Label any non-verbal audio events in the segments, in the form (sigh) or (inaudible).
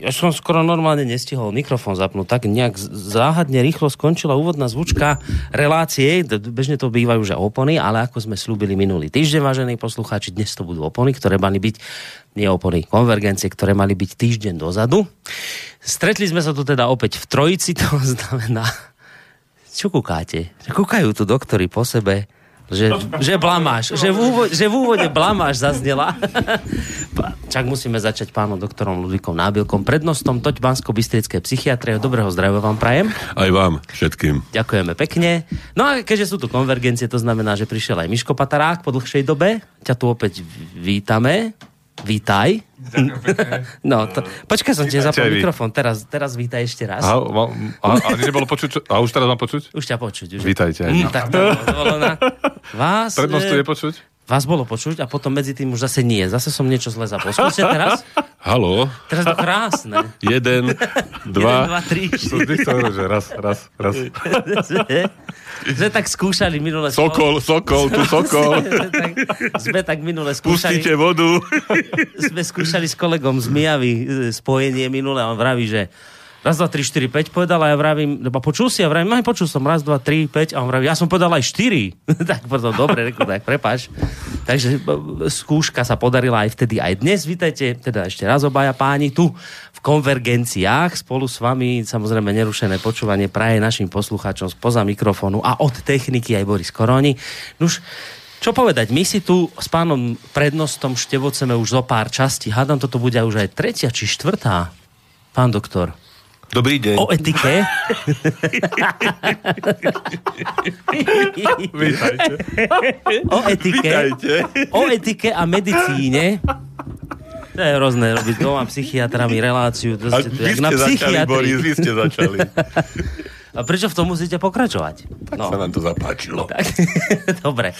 Ja som skoro normálne nestihol mikrofón zapnúť, tak nejak záhadne rýchlo skončila úvodná zvučka relácie, bežne to bývajú že opony, ale ako sme slúbili minulý týždeň, vážení poslucháči, dnes to budú opony, ktoré mali byť, nie opony, konvergencie, ktoré mali byť týždeň dozadu. Stretli sme sa tu teda opäť v trojici, to (laughs) znamená, čo kúkáte? Kúkajú tu doktory po sebe, že, že blamáš, že v, úvode, že v úvode blamáš zaznela. (laughs) Čak musíme začať pánom doktorom Ludvíkom Nábilkom, prednostom Toť bansko bystrické psychiatrie. Dobrého zdravia vám prajem. Aj vám, všetkým. Ďakujeme pekne. No a keďže sú tu konvergencie, to znamená, že prišiel aj Miško Patarák po dlhšej dobe. Ťa tu opäť vítame. Vítaj. No, to, počkaj, som ti zapol mikrofón, teraz, teraz vítaj ešte raz. A, a, a, a nebolo počuť? A už teraz mám počuť? Už ťa počuť. Už Vítajte. Mm, tak to bolo na (laughs) vás. Prednostu je počuť? Vás bolo počuť a potom medzi tým už zase nie. Zase som niečo zle zapol. Skúste teraz. Halo. Teraz to krásne. Jeden, (laughs) dva. Jeden, dva, tri, štyri. že raz, raz, raz. Sme tak skúšali minule... Sokol, sokol, tu sokol. (laughs) sme, tak, sme tak minule skúšali... Pustite vodu. sme skúšali s kolegom z Mijavy e, spojenie minule a on vraví, že raz, dva, tri, štyri, päť povedal a ja vravím, lebo počul si, ja vravím, aj počul som raz, dva, tri, päť a on vraví, ja som povedal aj štyri. (laughs) tak potom dobre, reku, tak prepáč. Takže skúška sa podarila aj vtedy, aj dnes. Vítajte, teda ešte raz obaja páni, tu v konvergenciách. Spolu s vami, samozrejme, nerušené počúvanie praje našim poslucháčom spoza mikrofónu a od techniky aj Boris Koroni. Nuž, čo povedať, my si tu s pánom prednostom števoceme už zo pár častí. Hádam, toto bude už aj tretia či štvrtá. Pán doktor. Dobrý deň. O etike. Vítajte. O etike. Vítajte. O etike a medicíne. To je hrozné robiť doma psychiatrami reláciu. To ste, vy ste na začali, Boris, vy ste začali. A prečo v tom musíte pokračovať? Tak no. sa nám to zapáčilo. Tak, (laughs) dobre.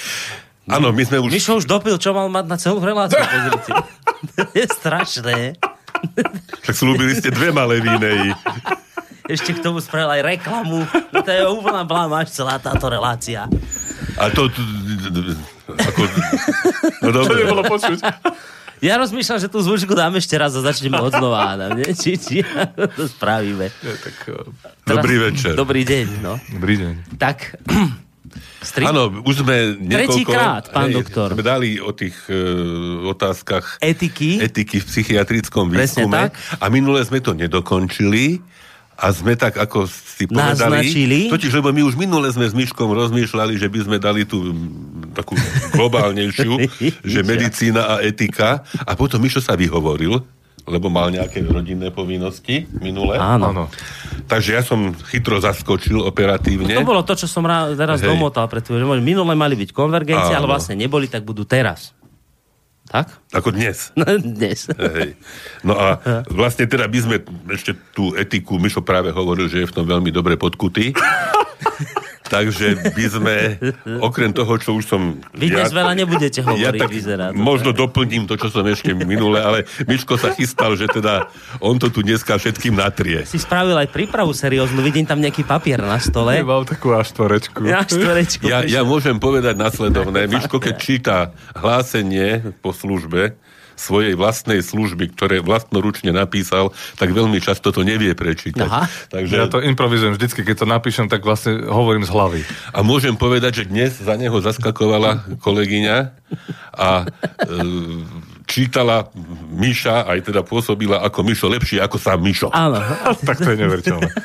Áno, my sme už... Mišo už dopil, čo mal mať na celú reláciu. to je strašné. Tak slúbili ste dve malé vínej. Ešte k tomu spravil aj reklamu. No to je úplná blamáš celá táto relácia. A to... Ako, no dobre. Čo nebolo počuť? Ja rozmýšľam, že tú zvučku dáme ešte raz a začneme od znova. Nie? Či, či to spravíme. Ja, tak, dobrý večer. Dobrý deň. No. Dobrý deň. Tak, (clears throat) Stri... Áno, už sme niekoľko... Tretíkrát, pán hej, doktor. Sme dali o tých uh, otázkach etiky. etiky v psychiatrickom výskume. A minule sme to nedokončili. A sme tak, ako si povedali... Naznačili. Totiž, lebo my už minule sme s Myškom rozmýšľali, že by sme dali tú takú globálnejšiu, (laughs) že medicína a etika. A potom Myšo sa vyhovoril lebo mal nejaké rodinné povinnosti minule. Áno. Áno. Takže ja som chytro zaskočil operatívne. To bolo to, čo som rá, teraz Hej. domotal pred tým, že minule mali byť konvergencie, Áno. ale vlastne neboli, tak budú teraz. Tak? Ako dnes. (laughs) No, dnes. Hej. No a vlastne teda by sme ešte tú etiku, Mišo práve hovoril, že je v tom veľmi dobre podkutý. (laughs) Takže by sme, okrem toho, čo už som... Vy dnes ja, veľa nebudete hovoriť, ja tak vyzerá. To možno tak. doplním to, čo som ešte minule, ale Miško sa chystal, že teda on to tu dneska všetkým natrie. Si spravil aj prípravu serióznu, vidím tam nejaký papier na stole. Mám takú až štvorečku. Ja, ja, ja môžem povedať nasledovné. Miško, keď číta hlásenie po službe, svojej vlastnej služby, ktoré vlastnoručne napísal, tak veľmi často to nevie prečítať. Aha. Takže... Ja to improvizujem vždycky, keď to napíšem, tak vlastne hovorím z hlavy. A môžem povedať, že dnes za neho zaskakovala kolegyňa a e, čítala Miša, aj teda pôsobila ako Mišo lepšie ako sám Mišo. Áno. (laughs) tak to je neveriteľné. (laughs)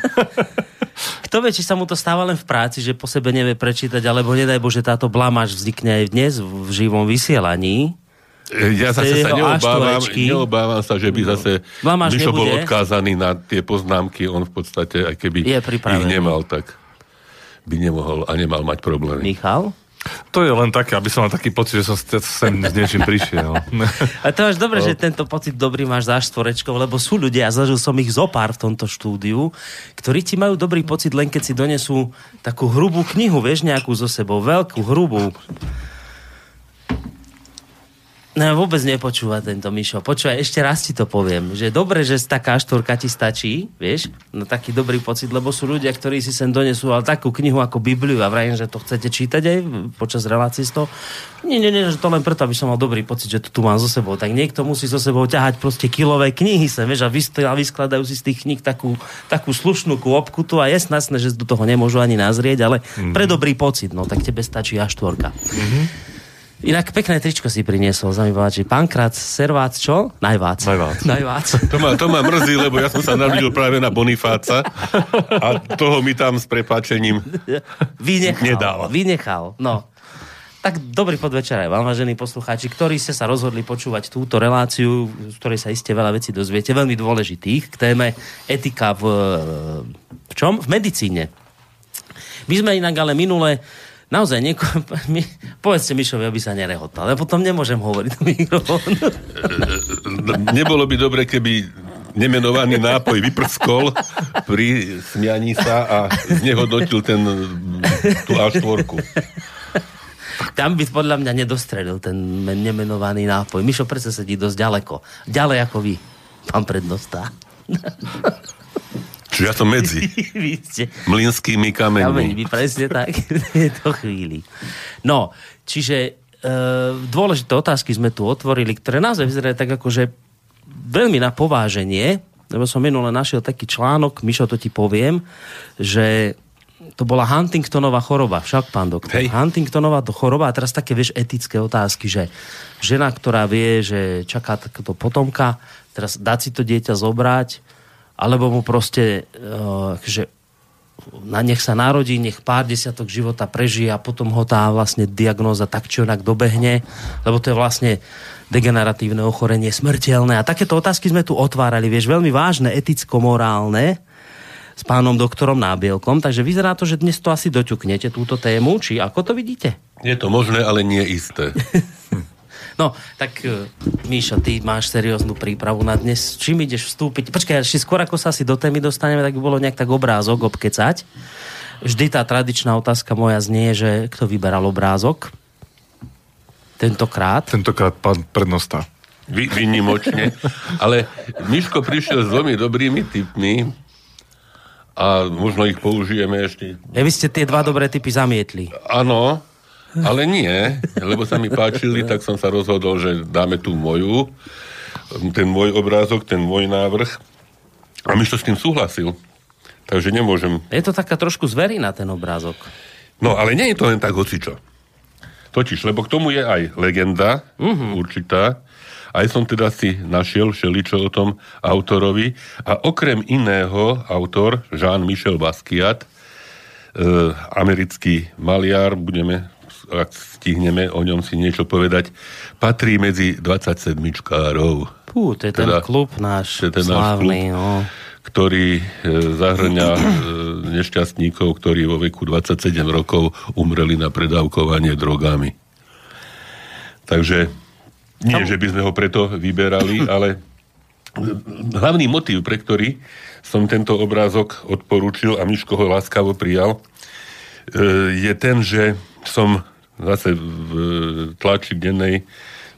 Kto vie, či sa mu to stáva len v práci, že po sebe nevie prečítať, alebo nedaj Bože, táto blamáž vznikne aj dnes v živom vysielaní. Ja zase sa neobávam, neobávam sa, že by zase Vlamáš Mišo bol odkázaný na tie poznámky. On v podstate, aj keby je ich nemal, tak by nemohol a nemal mať problémy. Michal? To je len také, aby som mal taký pocit, že som sem s niečím prišiel. (laughs) A to máš dobre, no. že tento pocit dobrý máš za štvorečkou, lebo sú ľudia, a zažil som ich zopár v tomto štúdiu, ktorí ti majú dobrý pocit len keď si donesú takú hrubú knihu, vieš, nejakú zo sebou, veľkú, hrubú. Ne, vôbec nepočúva tento Mišo. Počúvaj, ešte raz ti to poviem, že dobre, že taká štvorka ti stačí, vieš, no taký dobrý pocit, lebo sú ľudia, ktorí si sem donesú ale takú knihu ako Bibliu a vrajím, že to chcete čítať aj počas relácií z toho. Nie, nie, nie, že to len preto, aby som mal dobrý pocit, že to tu mám so sebou. Tak niekto musí so sebou ťahať proste kilové knihy sem, vieš, a, a vyskladajú si z tých kníh takú, takú slušnú kôpku tu a je snasné, že do toho nemôžu ani nazrieť, ale mm-hmm. pre dobrý pocit, no tak tebe stačí až štvorka. Mm-hmm. Inak pekné tričko si priniesol, sa mi páči. Pánkrát, servác, čo? Najvác. Najvác. Najvác. To ma, to ma mrzí, lebo ja som sa narodil práve na Bonifáca a toho mi tam s prepáčením vynechal, nedal. Vynechal, no. Tak dobrý podvečer aj vám, vážení poslucháči, ktorí ste sa rozhodli počúvať túto reláciu, z ktorej sa iste veľa vecí dozviete, veľmi dôležitých, k téme etika v, v čom? V medicíne. My sme inak ale minule naozaj nieko... (laughs) My, povedzte Mišovi, aby sa nerehotal, ale potom nemôžem hovoriť do mikrofónu. (laughs) Nebolo by dobre, keby nemenovaný nápoj vyprskol pri smianí sa a znehodnotil ten, tú A4. Tam by podľa mňa nedostrelil ten nemenovaný nápoj. Mišo predsa sedí dosť ďaleko. Ďalej ako vy, pán prednostá. (laughs) Čiže ja som medzi. (laughs) Vy ste... Mlinskými kameňmi. Kameňmi, presne tak. (laughs) to chvíli. No, čiže e, dôležité otázky sme tu otvorili, ktoré naozaj vyzerajú tak akože veľmi na pováženie, lebo som minule našiel taký článok, Mišo, to ti poviem, že to bola Huntingtonová choroba, však pán doktor. Hej. Huntingtonová to choroba a teraz také, vieš, etické otázky, že žena, ktorá vie, že čaká takéto potomka, teraz dá si to dieťa zobrať, alebo mu proste, uh, že na nech sa narodí, nech pár desiatok života prežije a potom ho tá vlastne diagnóza tak či onak dobehne, lebo to je vlastne degeneratívne ochorenie, smrteľné. A takéto otázky sme tu otvárali, vieš, veľmi vážne, eticko-morálne s pánom doktorom Nábielkom, takže vyzerá to, že dnes to asi doťuknete túto tému, či ako to vidíte? Je to možné, ale nie isté. (laughs) No, tak uh, Míšo, ty máš serióznu prípravu na dnes. Čím ideš vstúpiť? Počkaj, ešte skôr ako sa si do témy dostaneme, tak by bolo nejak tak obrázok obkecať. Vždy tá tradičná otázka moja znie, že kto vyberal obrázok? Tentokrát? Tentokrát pán prednosta. Vy, vynimočne. Ale Miško prišiel s veľmi dobrými tipmi a možno ich použijeme ešte. Ja, vy ste tie dva dobré typy zamietli. Áno, ale nie, lebo sa mi páčili, tak som sa rozhodol, že dáme tú moju, ten môj obrázok, ten môj návrh. A Mišo s tým súhlasil. Takže nemôžem... Je to taká trošku zverina, ten obrázok. No, ale nie je to len tak hocičo. Totiž, lebo k tomu je aj legenda uh-huh. určitá. Aj som teda si našiel všeličo o tom autorovi. A okrem iného autor Jean-Michel Basquiat, e, americký maliar, budeme ak stihneme o ňom si niečo povedať, patrí medzi 27 čkárov. Pú, to je teda, ten klub náš to je ten slávny, náš klub, no. ktorý e, zahrňa e, nešťastníkov, ktorí vo veku 27 rokov umreli na predávkovanie drogami. Takže nie, že by sme ho preto vyberali, (clears throat) ale hlavný motív, pre ktorý som tento obrázok odporúčil a Miško ho láskavo prijal, e, je ten, že som zase v tlači dennej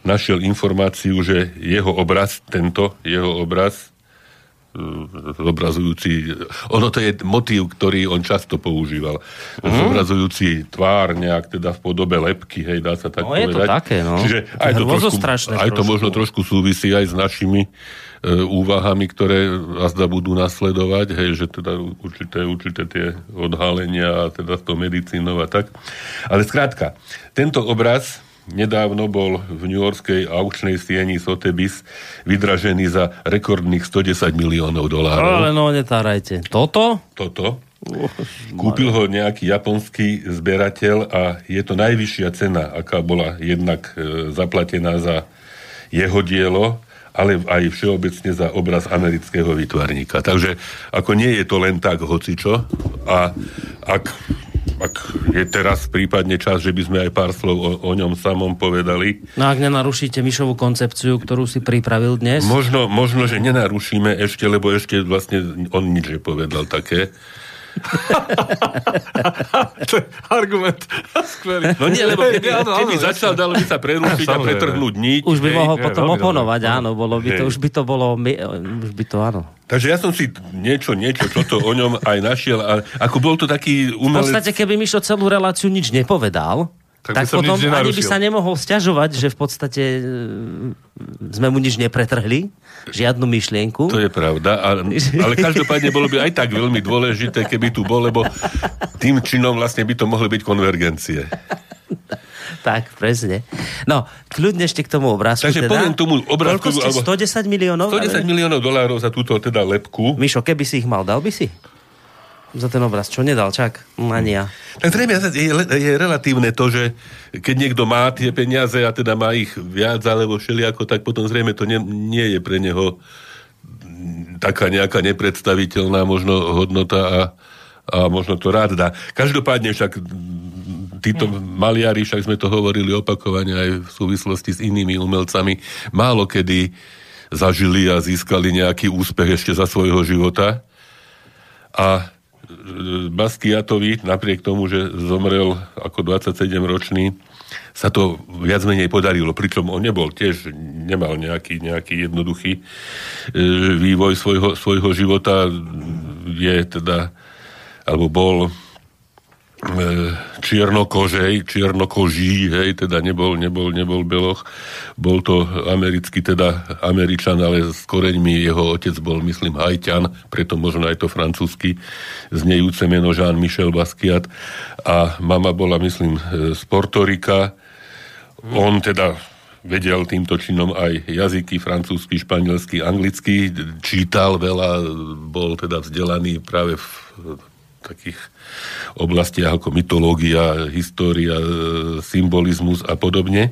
našiel informáciu, že jeho obraz, tento jeho obraz, e, zobrazujúci, ono to je motív, ktorý on často používal, mm. zobrazujúci tvár nejak teda v podobe lepky, hej, dá sa tak no, povedať. je to také, no. Čiže aj to, trošku, aj to možno trošku súvisí aj s našimi E, úvahami, ktoré azda budú nasledovať, hej, že teda určité, určité tie odhalenia a teda s tou medicínou a tak. Ale skrátka, tento obraz nedávno bol v New Yorkskej aukčnej sieni Sotheby's vydražený za rekordných 110 miliónov dolárov. Ale no, netárajte. Toto? Toto. Kúpil ho nejaký japonský zberateľ a je to najvyššia cena, aká bola jednak e, zaplatená za jeho dielo ale aj všeobecne za obraz amerického vytvarníka. Takže ako nie je to len tak hocičo a ak, ak je teraz prípadne čas, že by sme aj pár slov o, o ňom samom povedali. No ak nenarušíte Mišovú koncepciu, ktorú si pripravil dnes? Možno, možno že nenarušíme ešte, lebo ešte vlastne on nič nepovedal také. (laughs) to je argument skvelý. No nie, lebo keby, áno, keby áno, začal, dalo by sa prerušiť a pretrhnúť niť. Už by hej, mohol potom oponovať, áno, bolo by to, už by to bolo, už by to, áno. Takže ja som si niečo, niečo, čo to o ňom aj našiel. A ako bol to taký umelec... V podstate, keby Mišo celú reláciu nič nepovedal, tak, tak potom ani by sa nemohol stiažovať, že v podstate e, sme mu nič nepretrhli, žiadnu myšlienku. To je pravda, ale, ale každopádne bolo by aj tak veľmi dôležité, keby tu bol, lebo tým činom vlastne by to mohli byť konvergencie. tak, presne. No, kľudne ešte k tomu obrázku. Takže teda, poviem tomu obrázku... Koľko ste, 110 miliónov? 110 miliónov dolárov za túto teda lepku. Mišo, keby si ich mal, dal by si? Za ten obraz. Čo nedal, čak? Ani ja. Tak zrejme je, je relatívne to, že keď niekto má tie peniaze a teda má ich viac alebo všelijako, tak potom zrejme to nie, nie je pre neho taká nejaká nepredstaviteľná možno hodnota a, a možno to rád dá. Každopádne však títo maliari, však sme to hovorili opakovane aj v súvislosti s inými umelcami, málo kedy zažili a získali nejaký úspech ešte za svojho života. A Basquiatovi, napriek tomu, že zomrel ako 27-ročný, sa to viac menej podarilo, pričom on nebol tiež, nemal nejaký, nejaký jednoduchý e, vývoj svojho, svojho života, je teda, alebo bol čiernokožej, čiernokoží, hej, teda nebol, nebol, nebol beloch. Bol to americký, teda Američan, ale s koreňmi jeho otec bol, myslím, hajťan, preto možno aj to francúzsky znejúce meno Jean-Michel Basquiat a mama bola, myslím, e, z Portorika. On teda vedel týmto činom aj jazyky, francúzsky, španielsky, anglicky, čítal veľa, bol teda vzdelaný práve v takých oblastiach ako mytológia, história, e, symbolizmus a podobne.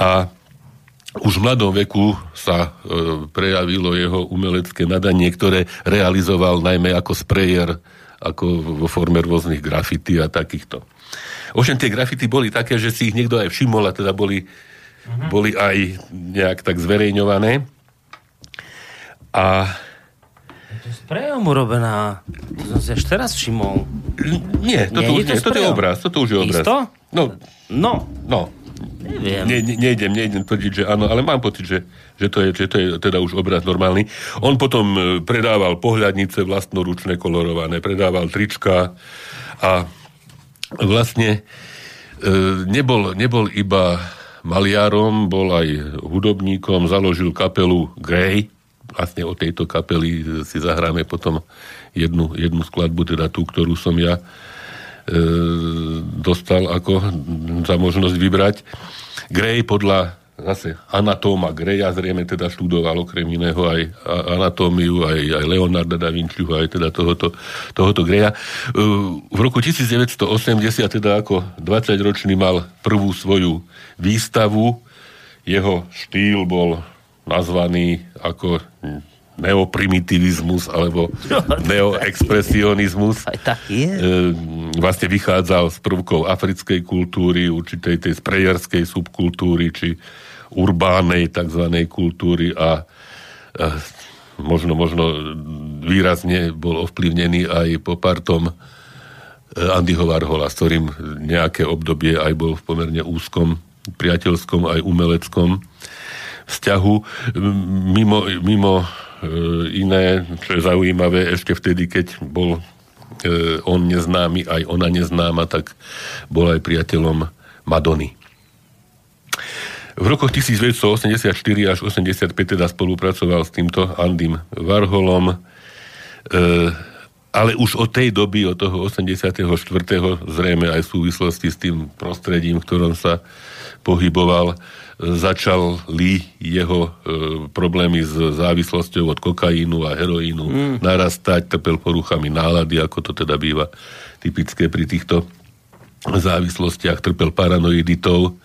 A už v mladom veku sa e, prejavilo jeho umelecké nadanie, ktoré realizoval najmä ako sprayer, ako vo forme rôznych grafity a takýchto. Ovšem tie grafity boli také, že si ich niekto aj všimol a teda boli, uh-huh. boli aj nejak tak zverejňované. A sprejom urobená. To som si až teraz všimol. Nie, toto nie, už nie. Toto je obraz. Toto už je obraz. Isto? No. No. No. Neviem. Ne, ne, nejdem, nejdem tvrdiť, že áno, ale mám pocit, že, že, to je, že to je teda už obraz normálny. On potom e, predával pohľadnice vlastnoručné kolorované, predával trička a vlastne e, nebol, nebol iba maliarom, bol aj hudobníkom, založil kapelu Grey, vlastne o tejto kapely si zahráme potom jednu, jednu skladbu, teda tú, ktorú som ja e, dostal ako za možnosť vybrať. Gray podľa zase anatóma Greja zrejme teda študoval okrem iného aj anatómiu, aj, aj Leonarda da Vinci, aj teda tohoto, tohoto Greja. E, v roku 1980 teda ako 20-ročný mal prvú svoju výstavu. Jeho štýl bol nazvaný ako neoprimitivizmus alebo (laughs) neoexpresionizmus. Aj tak je. E, vlastne vychádzal z prvkov africkej kultúry, určitej tej sprejerskej subkultúry, či urbánej tzv. kultúry a e, možno, možno výrazne bol ovplyvnený aj popartom e, Andyho Varhola, s ktorým nejaké obdobie aj bol v pomerne úzkom priateľskom aj umeleckom vzťahu. Mimo, mimo e, iné, čo je zaujímavé, ešte vtedy, keď bol e, on neznámy, aj ona neznáma, tak bol aj priateľom Madony. V rokoch 1984 až 85 teda spolupracoval s týmto Andym Varholom, e, ale už od tej doby, od toho 84. zrejme aj v súvislosti s tým prostredím, v ktorom sa pohyboval, začali jeho e, problémy s závislosťou od kokainu a heroínu mm. narastať, trpel poruchami nálady, ako to teda býva typické pri týchto závislostiach, trpel paranoiditou.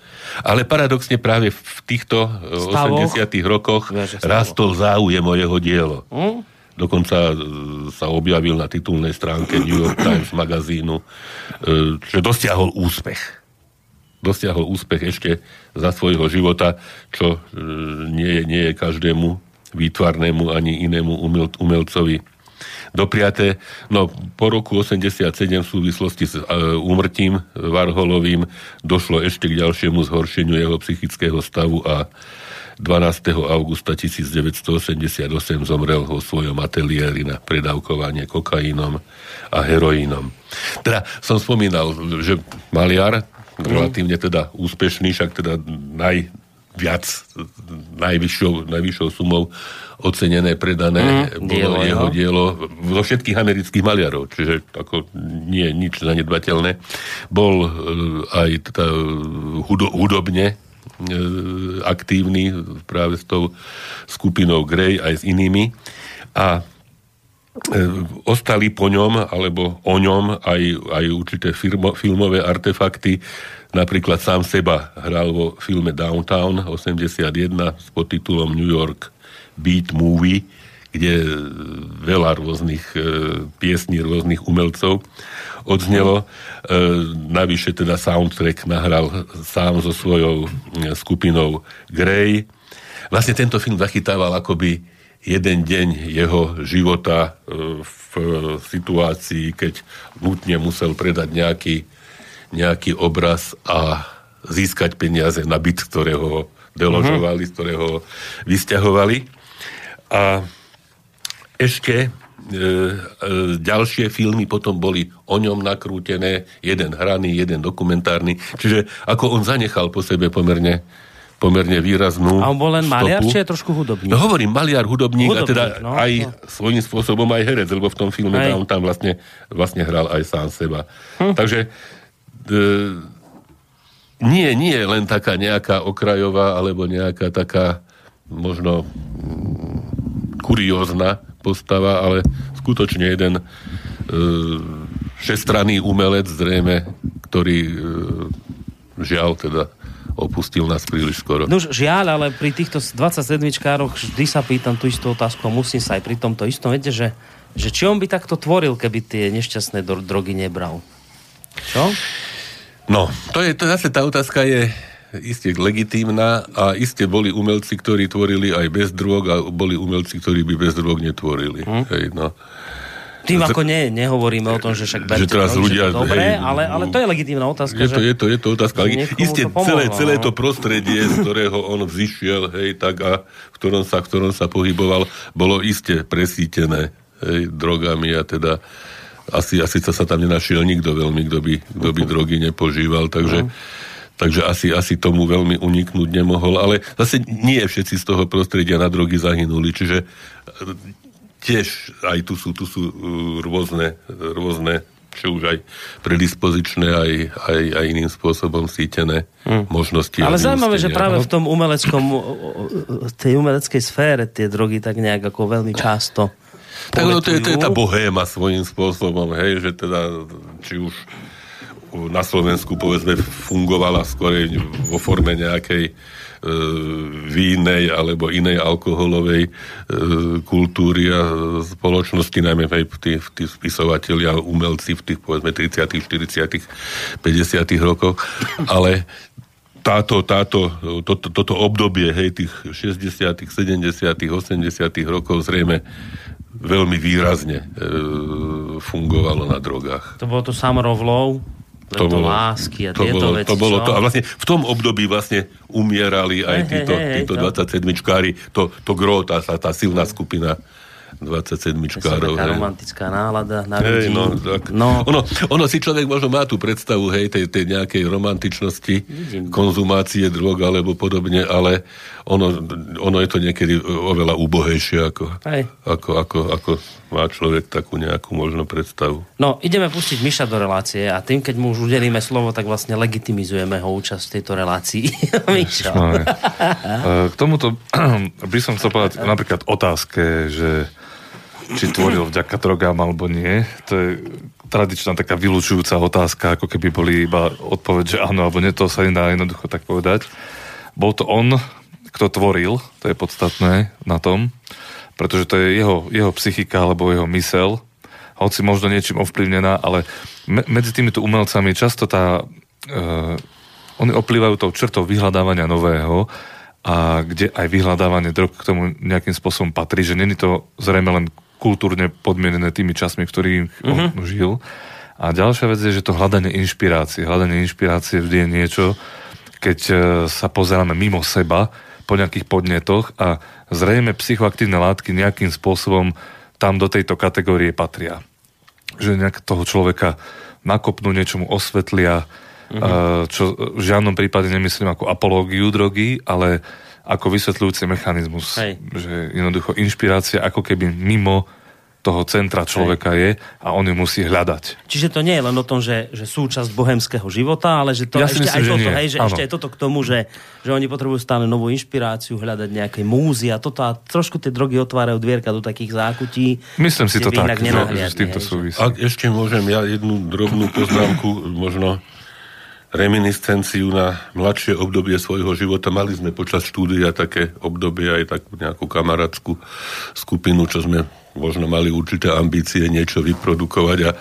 Ale paradoxne práve v týchto e, Stavoch? 80 rokoch rastol záujem o jeho dielo. Mm? Dokonca e, sa objavil na titulnej stránke New York Times magazínu, e, že dosiahol úspech dosiahol úspech ešte za svojho života, čo e, nie je, nie je každému výtvarnému ani inému umel, umelcovi dopriaté. No, po roku 87 v súvislosti s uh, úmrtím Varholovým došlo ešte k ďalšiemu zhoršeniu jeho psychického stavu a 12. augusta 1988 zomrel vo svojom ateliéri na predávkovanie kokainom a heroínom. Teda som spomínal, že maliar, relatívne teda úspešný, však teda naj, viac, najvyššou, najvyššou sumou ocenené, predané mm, bolo dielo, jeho no. dielo vo všetkých amerických maliarov, čiže ako nie nič zanedbateľné. Bol uh, aj teda hudo, hudobne E, aktívny práve s tou skupinou Grey aj s inými a e, ostali po ňom alebo o ňom aj, aj určité firmo, filmové artefakty. Napríklad sám seba hral vo filme Downtown 81 s podtitulom New York Beat Movie, kde veľa rôznych e, piesní rôznych umelcov odznelo. E, navyše teda soundtrack nahral sám so svojou e, skupinou Grey. Vlastne tento film zachytával akoby jeden deň jeho života e, v situácii, keď nutne musel predať nejaký, nejaký obraz a získať peniaze na byt, ktorého deložovali, mm-hmm. z ktorého vysťahovali. A ešte E, e, ďalšie filmy potom boli o ňom nakrútené, jeden hraný, jeden dokumentárny, čiže ako on zanechal po sebe pomerne pomerne výraznú A on bol len stopu. maliar, či je trošku hudobník? No hovorím, maliar, hudobník, hudobník a teda no, aj no. svojím spôsobom aj herec, lebo v tom filme on tam vlastne, vlastne hral aj sám seba. Hm. Takže e, nie, nie len taká nejaká okrajová, alebo nejaká taká možno mm, kuriózna postava, ale skutočne jeden e, šestranný umelec zrejme, ktorý e, žiaľ teda opustil nás príliš skoro. No žiaľ, ale pri týchto 27 čkároch vždy sa pýtam tú istú otázku a musím sa aj pri tomto istom, viete, že, že či on by takto tvoril, keby tie nešťastné drogy nebral? Čo? No, to je, to zase tá otázka je, iste legitímna a iste boli umelci, ktorí tvorili aj bez drog a boli umelci, ktorí by bez drog netvorili. Hm? Hej, no. Tým ako nie, nehovoríme o tom, že však že teraz drog, ľudia, že to dobré, hej, ale, ale to je legitímna otázka. Je to, je to, je to otázka. Isté to pomohlo, celé, celé no. to prostredie, z ktorého on vzýšiel, hej, tak a v ktorom sa, v ktorom sa pohyboval, bolo iste presítené hej, drogami a teda asi, asi sa tam nenašiel nikto veľmi, kto by, kto by drogy nepožíval, takže uh takže asi, asi tomu veľmi uniknúť nemohol, ale zase nie všetci z toho prostredia na drogy zahynuli, čiže tiež aj tu sú, tu sú e, rôzne, rôzne či už aj predispozičné, aj, aj, aj iným spôsobom sítené hmm. možnosti. Ale zaujímavé, že práve v tom umeleckom, tej umeleckej sfére tie drogy tak nejak ako veľmi často tak no, to, je, to je tá bohéma svojím spôsobom, hej, že teda či už na Slovensku povedzme fungovala skôr vo forme nejakej vínej alebo inej alkoholovej e, kultúry a spoločnosti, najmä aj tí, tí spisovatelia, umelci v tých povedzme 30., 40., 50. rokoch, ale táto, táto, toto, toto obdobie, hej, tých 60., 70., 80. rokov zrejme veľmi výrazne e, fungovalo na drogách. To bolo to Love? To bolo, lásky a to tieto bolo, veci. To bolo to. A vlastne v tom období vlastne umierali aj hey, títo, hey, hey, títo 27-čkári, to, to gro, tá, tá silná skupina 27-čkárov. Taká romantická nálada na. Hej, no, tak. No. Ono, ono si človek možno má tú predstavu, hej, tej, tej nejakej romantičnosti, Vidím. konzumácie drog alebo podobne, ale ono, ono je to niekedy oveľa úbohejšie, ako, ako, ako, ako má človek takú nejakú možno predstavu. No, ideme pustiť Miša do relácie a tým, keď mu už udelíme slovo, tak vlastne legitimizujeme ho účasť v tejto relácii. (laughs) Miša. (laughs) K tomuto (clears throat) by som chcel povedať napríklad otázke, že či tvoril vďaka drogám alebo nie. To je tradičná taká vylúčujúca otázka, ako keby boli iba odpoveď, že áno alebo nie, to sa nedá jednoducho tak povedať. Bol to on, kto tvoril, to je podstatné na tom, pretože to je jeho, jeho psychika alebo jeho mysel, hoci možno niečím ovplyvnená, ale me, medzi týmito umelcami často tá... Uh, oni oplývajú tou črtou vyhľadávania nového a kde aj vyhľadávanie drog k tomu nejakým spôsobom patrí, že není to zrejme len kultúrne podmienené tými časmi, ktorých mm-hmm. on žil. A ďalšia vec je, že to hľadanie inšpirácie. Hľadanie inšpirácie vždy je niečo, keď e, sa pozeráme mimo seba po nejakých podnetoch a zrejme psychoaktívne látky nejakým spôsobom tam do tejto kategórie patria. Že nejak toho človeka nakopnú, niečomu osvetlia, mm-hmm. čo v žiadnom prípade nemyslím ako apológiu drogy, ale ako vysvetľujúci mechanizmus. Hej. Že jednoducho inšpirácia ako keby mimo toho centra človeka je a on ju musí hľadať. Čiže to nie je len o tom, že, že súčasť bohemského života, ale že to ja ešte, myslím, aj toto, hej, že ešte aj toto k tomu, že, že oni potrebujú stále novú inšpiráciu, hľadať nejaké múzy a toto a trošku tie drogy otvárajú dvierka do takých zákutí. Myslím si to tak, že, že s týmto súvisí. Ak ešte môžem ja jednu drobnú poznámku, možno reminiscenciu na mladšie obdobie svojho života. Mali sme počas štúdia také obdobie aj takú nejakú kamarátskú skupinu, čo sme možno mali určité ambície niečo vyprodukovať a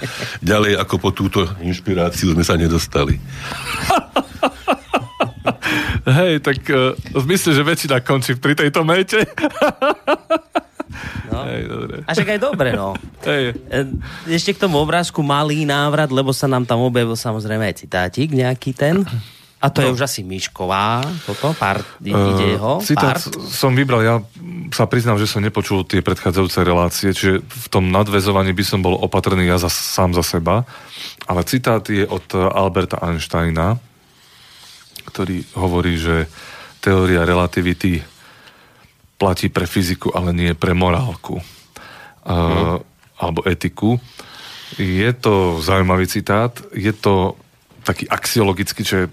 ďalej ako po túto inšpiráciu sme sa nedostali. Hej, tak uh, myslím, že väčšina končí pri tejto mete. (laughs) No. (laughs) Hej, dobre. A však aj dobre, no. Hej. E, ešte k tomu obrázku malý návrat, lebo sa nám tam objavil samozrejme aj citátik nejaký ten. A to no. je už asi Mišková, toto, pár, ide uh, jeho, Citát part. som vybral, ja sa priznám, že som nepočul tie predchádzajúce relácie, čiže v tom nadvezovaní by som bol opatrný ja za, sám za seba, ale citát je od Alberta Einsteina, ktorý hovorí, že teória relativity platí pre fyziku, ale nie pre morálku. Uh, alebo etiku. Je to zaujímavý citát, je to taký axiologický, že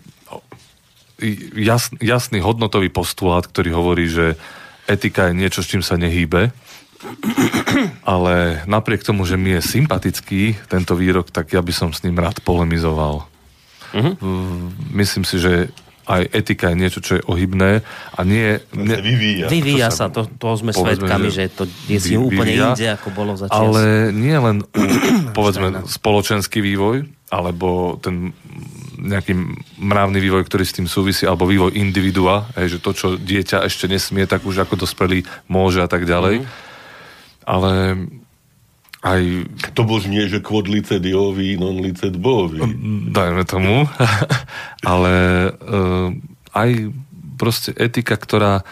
jasný, jasný hodnotový postulát, ktorý hovorí, že etika je niečo, s čím sa nehýbe, ale napriek tomu, že mi je sympatický tento výrok, tak ja by som s ním rád polemizoval. Uh-huh. Myslím si, že aj etika je niečo, čo je ohybné a nie... nie vyvíja. Vyvíja sa, to, to sme svetkami, že, že to je si úplne inde, ako bolo za Ale nie len (clears throat) povedzme spoločenský vývoj, alebo ten nejaký mravný vývoj, ktorý s tým súvisí, alebo vývoj individua, hej, že to, čo dieťa ešte nesmie, tak už ako dospelý môže a tak ďalej. Mm. Ale aj... To bož nie, že quod licet jovi, non licet bovi. Dajme tomu. (laughs) Ale uh, aj proste etika, ktorá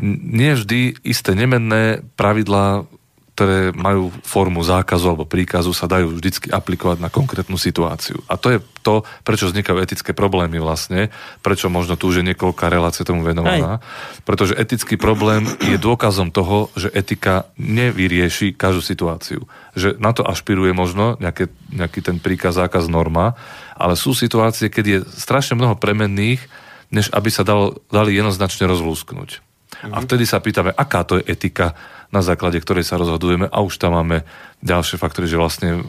nie vždy isté nemenné pravidlá ktoré majú formu zákazu alebo príkazu, sa dajú vždycky aplikovať na konkrétnu situáciu. A to je to, prečo vznikajú etické problémy vlastne, prečo možno tu už je niekoľká relácie tomu venovaná. Hej. Pretože etický problém je dôkazom toho, že etika nevyrieši každú situáciu. Že na to ašpiruje možno nejaké, nejaký ten príkaz, zákaz, norma, ale sú situácie, keď je strašne mnoho premenných, než aby sa dalo, dali jednoznačne rozlúsknuť. A mhm. vtedy sa pýtame, aká to je etika, na základe ktorej sa rozhodujeme a už tam máme ďalšie faktory, že vlastne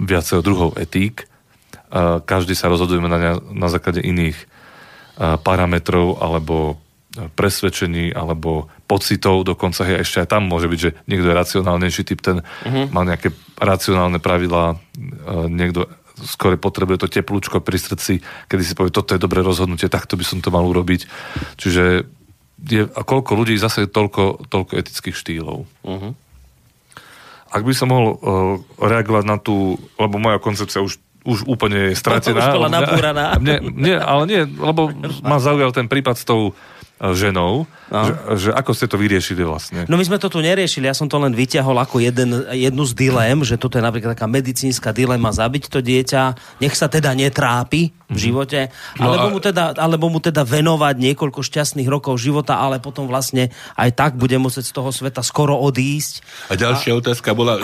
viacero druhov etík. Každý sa rozhodujeme na, ne, na základe iných parametrov alebo presvedčení alebo pocitov, dokonca je ešte aj tam môže byť, že niekto je racionálnejší typ, ten uh-huh. má nejaké racionálne pravidlá, niekto skôr potrebuje to teplúčko pri srdci, kedy si povie, toto je dobré rozhodnutie, takto by som to mal urobiť. Čiže je, a koľko ľudí zase toľko, toľko etických štýlov. Uh-huh. Ak by som mohol uh, reagovať na tú, lebo moja koncepcia už už úplne je stratená. Už bola nabúraná. Mne, nie, ale nie, lebo ma zaujal ten prípad s tou ženou, no. že, že ako ste to vyriešili vlastne? No my sme to tu neriešili, ja som to len vyťahol ako jeden, jednu z dilem, že toto je napríklad taká medicínska dilema zabiť to dieťa, nech sa teda netrápi v mhm. živote, no alebo, a... mu teda, alebo mu teda venovať niekoľko šťastných rokov života, ale potom vlastne aj tak bude musieť z toho sveta skoro odísť. A ďalšia a... otázka bola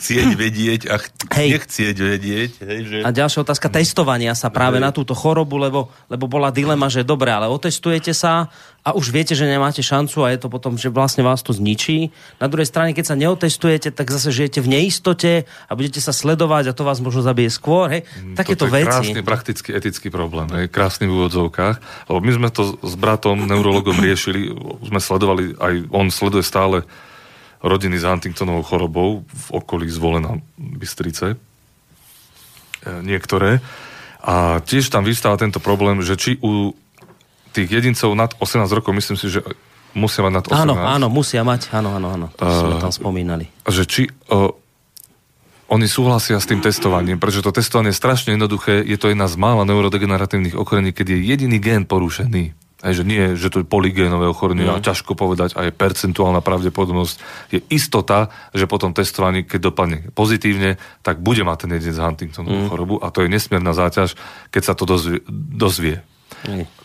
chcieť vedieť a ch- hej. nechcieť vedieť. Hej, že... A ďalšia otázka testovania sa práve hej. na túto chorobu, lebo, lebo bola dilema, že dobre, ale otestujete sa, a už viete, že nemáte šancu a je to potom, že vlastne vás to zničí. Na druhej strane, keď sa neotestujete, tak zase žijete v neistote a budete sa sledovať a to vás možno zabije skôr. Hej? Mm, Takéto veci. krásny praktický etický problém, hej? krásny v úvodzovkách. Lebo my sme to s bratom, neurologom riešili, sme sledovali, aj on sleduje stále rodiny s Huntingtonovou chorobou v okolí zvolená Bystrice. E, niektoré. A tiež tam vystáva tento problém, že či u tých jedincov nad 18 rokov, myslím si, že musia mať nad 18. Áno, áno, musia mať, áno, áno, áno. To uh, sme tam spomínali. Že či uh, oni súhlasia s tým testovaním, pretože to testovanie je strašne jednoduché, je to jedna z mála neurodegeneratívnych ochorení, keď je jediný gén porušený. Aj, že nie, že to je polygénové ochorenie a ťažko povedať a je percentuálna pravdepodobnosť. Je istota, že po tom testovaní, keď dopadne pozitívne, tak bude mať ten jedinec Huntingtonovú mm. chorobu a to je nesmierna záťaž, keď sa to dozvie. dozvie.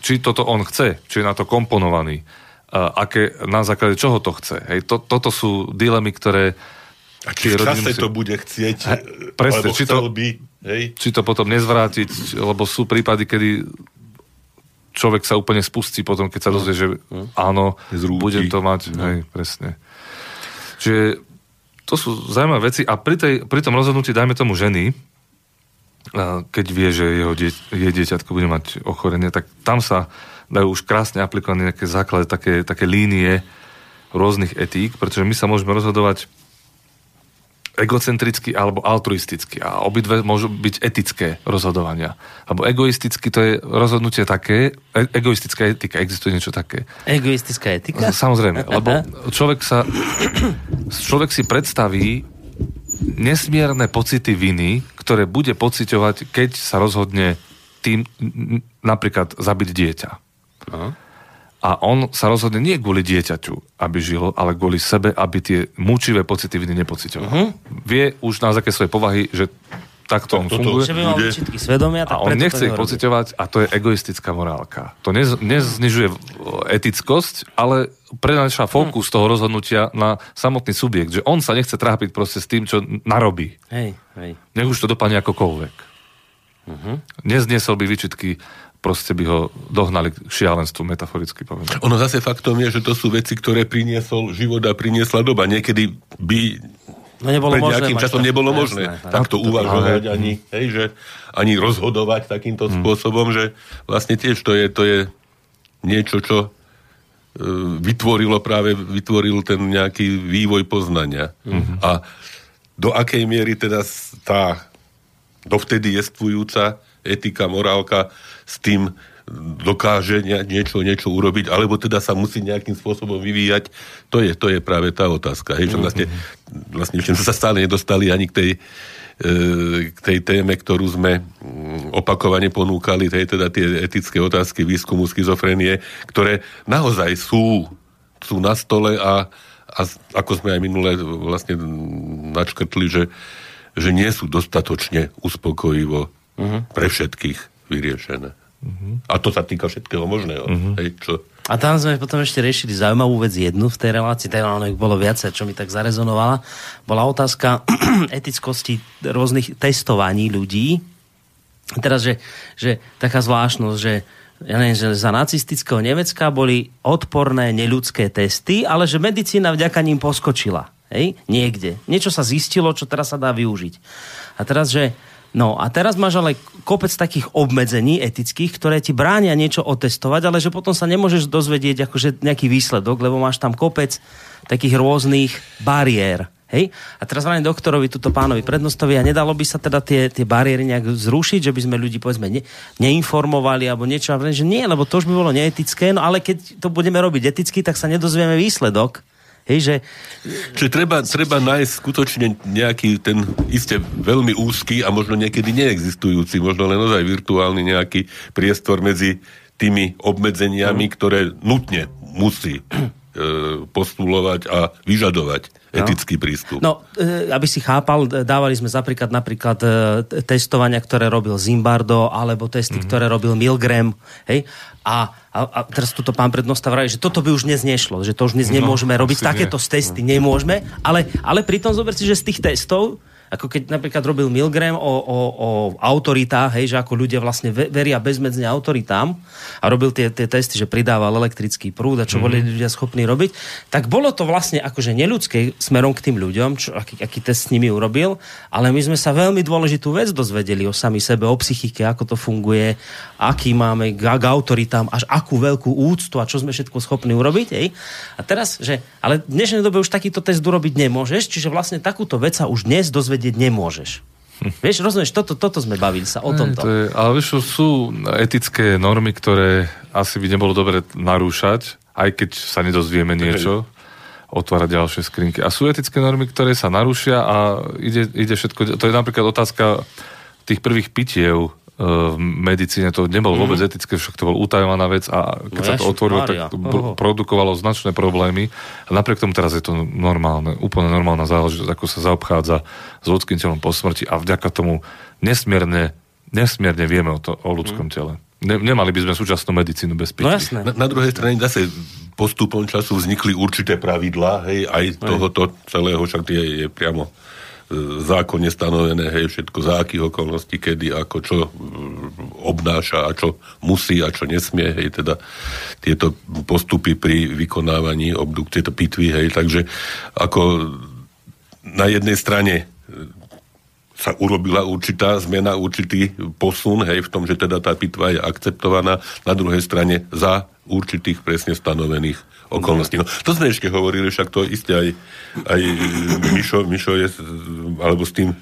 Či toto on chce, či je na to komponovaný, aké, na základe čoho to chce. Hej, to, toto sú dilemy, ktoré a či v čase musí... to bude chcieť, he, presne, či to, by, hej? či to potom nezvrátiť, lebo sú prípady, kedy človek sa úplne spustí potom, keď sa dozvie, že hm. áno, Zrúti. budem to mať. No. Hej, presne. Čiže to sú zaujímavé veci a pri, tej, pri tom rozhodnutí, dajme tomu ženy, keď vie, že jeho die, jej dieťatko bude mať ochorenie, tak tam sa dajú už krásne aplikované nejaké základy, také, také línie rôznych etík, pretože my sa môžeme rozhodovať egocentricky alebo altruisticky. A obidve môžu byť etické rozhodovania. Alebo egoisticky to je rozhodnutie také, e- egoistická etika, existuje niečo také. Egoistická etika? Samozrejme, lebo človek sa, človek si predstaví nesmierne pocity viny, ktoré bude pociťovať, keď sa rozhodne tým napríklad zabiť dieťa. Aha. A on sa rozhodne nie kvôli dieťaťu, aby žilo, ale kvôli sebe, aby tie mučivé pocity viny nepocitoval. Uh-huh. Vie už na základe svojej povahy, že takto on funguje. Že by mal svedomia, tak a on nechce ich pociťovať a to je egoistická morálka. To nez, neznižuje etickosť, ale prenáša fokus hmm. toho rozhodnutia na samotný subjekt, že on sa nechce trápiť proste s tým, čo narobí. Hej, hej. Nech už to dopadne akokoľvek. Uh-huh. Nezniesol by výčitky proste by ho dohnali k šialenstvu, metaforicky povedané. Ono zase faktom je, že to sú veci, ktoré priniesol život a priniesla doba. Niekedy by No nebolo pred nejakým časom nebolo možné jasné, takto no, uvažovať ani, hej, že, ani rozhodovať takýmto hmm. spôsobom, že vlastne tiež to je, to je niečo, čo e, vytvorilo práve, vytvoril ten nejaký vývoj poznania. Hmm. A do akej miery teda tá dovtedy jestvujúca etika, morálka s tým dokáže niečo, niečo urobiť, alebo teda sa musí nejakým spôsobom vyvíjať, to je, to je práve tá otázka. Hej, že mhm. vlastne, vlastne sme sa stále nedostali ani k tej, e, k tej téme, ktorú sme mm, opakovane ponúkali, tej, teda tie etické otázky výskumu schizofrenie, ktoré naozaj sú, sú na stole a, a ako sme aj minule vlastne načkrtli, že, že nie sú dostatočne uspokojivo uh-huh. pre všetkých vyriešené. Uh-huh. A to sa týka všetkého možného. Uh-huh. Hej, čo... A tam sme potom ešte riešili zaujímavú vec jednu v tej relácii, teda ono bolo viacej, čo mi tak zarezonovala. Bola otázka (clears throat) etickosti rôznych testovaní ľudí. Teraz, že, že taká zvláštnosť, že ja neviem, že za nacistického Nemecka boli odporné neľudské testy, ale že medicína vďaka ním poskočila. Hej? Niekde. Niečo sa zistilo, čo teraz sa dá využiť. A teraz, že No a teraz máš ale kopec takých obmedzení etických, ktoré ti bránia niečo otestovať, ale že potom sa nemôžeš dozvedieť akože nejaký výsledok, lebo máš tam kopec takých rôznych bariér. Hej? A teraz vrajím doktorovi, túto pánovi prednostovi, a nedalo by sa teda tie, tie bariéry nejak zrušiť, že by sme ľudí povedzme ne, neinformovali alebo niečo, a že nie, lebo to už by bolo neetické, no ale keď to budeme robiť eticky, tak sa nedozvieme výsledok. Hej, že... Čiže treba, treba nájsť skutočne nejaký ten iste veľmi úzky a možno niekedy neexistujúci, možno len ozaj virtuálny nejaký priestor medzi tými obmedzeniami, mm. ktoré nutne musí e, postulovať a vyžadovať no. etický prístup. No, e, aby si chápal, dávali sme napríklad, napríklad e, testovania, ktoré robil Zimbardo, alebo testy, mm-hmm. ktoré robil Milgram, hej, a, a, a teraz tuto pán prednosta vraví, že toto by už dnes nešlo, že to už dnes no, nemôžeme robiť, takéto nie. testy nemôžeme, ale, ale pritom zober si, že z tých testov ako keď napríklad robil Milgram o, o, o autoritách, hej, že ako ľudia vlastne veria bezmedzne autoritám a robil tie, tie testy, že pridával elektrický prúd a čo mm-hmm. boli ľudia schopní robiť, tak bolo to vlastne akože neľudské smerom k tým ľuďom, čo, aký, aký test s nimi urobil, ale my sme sa veľmi dôležitú vec dozvedeli o sami sebe, o psychike, ako to funguje, aký máme k, k autoritám, až akú veľkú úctu a čo sme všetko schopní urobiť. Hej. A teraz, že, ale v dnešnej dobe už takýto test urobiť nemôžeš, čiže vlastne takúto vec sa už dnes dozvedieť vedieť nemôžeš. Vieš, rozumieš, toto, toto sme bavili sa o tomto. To je, ale vieš, sú etické normy, ktoré asi by nebolo dobre narúšať, aj keď sa nedozvieme niečo, otvárať ďalšie skrinky. A sú etické normy, ktoré sa narušia a ide, ide všetko... To je napríklad otázka tých prvých pitiev v medicíne to nebolo vôbec mm-hmm. etické, však to bol utajovaná vec a keď no sa to otvorilo, tak Oho. produkovalo značné problémy a napriek tomu teraz je to normálne, úplne normálna záležitosť, ako sa zaobchádza s ľudským telom po smrti a vďaka tomu nesmierne, nesmierne vieme o, to, o ľudskom mm. tele. Ne, nemali by sme súčasnú medicínu bez pití. No jasné. Na, na druhej strane zase postupom času vznikli určité pravidlá, hej, aj tohoto celého, však je, je priamo zákonne stanovené, hej, všetko za akých okolností, kedy, ako, čo mm, obnáša a čo musí a čo nesmie, hej, teda tieto postupy pri vykonávaní obduk, tieto pitvy, hej, takže ako na jednej strane e, sa urobila určitá zmena, určitý posun, hej, v tom, že teda tá pitva je akceptovaná, na druhej strane za určitých presne stanovených okolností. No, to sme ešte hovorili, však to isté aj, aj Mišo, Mišo je, alebo s tým e,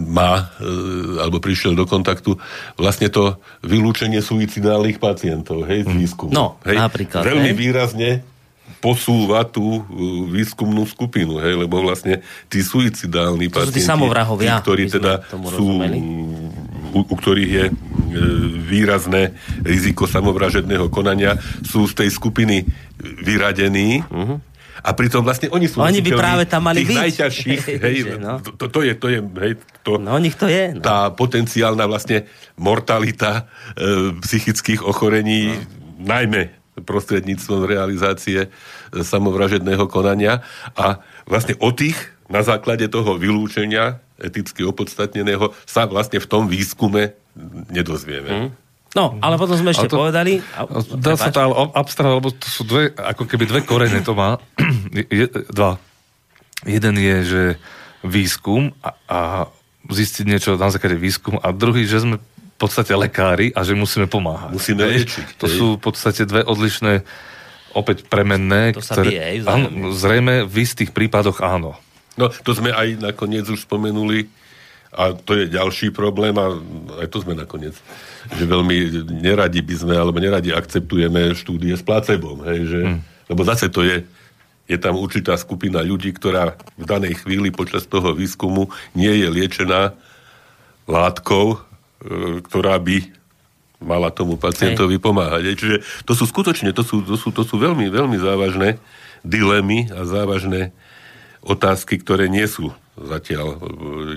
má, e, alebo prišiel do kontaktu, vlastne to vylúčenie suicidálnych pacientov, hej, z mm. výskumu. No, hej, napríklad. Veľmi hej. výrazne posúva tú e, výskumnú skupinu, hej, lebo vlastne tí suicidálni to pacienti, tí, samovrahovia, tí ktorí teda sú, u, u ktorých je e, výrazné riziko samovražedného konania, sú z tej skupiny vyradení, uh-huh. A pritom vlastne oni sú oni by práve tam mali tých byť. najťažších, (laughs) hej, no. to, to, je, to je, hej, to, no, nich to je. No. tá potenciálna vlastne mortalita e, psychických ochorení, no. najmä prostredníctvom realizácie e, samovražedného konania a vlastne o tých na základe toho vylúčenia eticky opodstatneného sa vlastne v tom výskume nedozvieme. Mm. No, ale potom sme ešte to, povedali... A, dá sa to ale abstrahovať, lebo to sú dve, ako keby dve korene to má. (clears throat) Je, dva. Jeden je, že výskum a, a zistiť niečo na základe výskum a druhý, že sme podstate lekári a že musíme pomáhať. Musíme liečiť. To sú v podstate dve odlišné, opäť premenné, to ktoré, bije, áno, zrejme v istých prípadoch áno. No, to sme aj nakoniec už spomenuli a to je ďalší problém a aj to sme nakoniec, že veľmi neradi by sme, alebo neradi akceptujeme štúdie s placebom, hej, že, hmm. lebo zase to je, je tam určitá skupina ľudí, ktorá v danej chvíli počas toho výskumu nie je liečená látkou, ktorá by mala tomu pacientovi Hej. pomáhať. Čiže to sú skutočne, to sú, to sú, to sú veľmi, veľmi závažné dilemy a závažné otázky, ktoré nie sú zatiaľ e,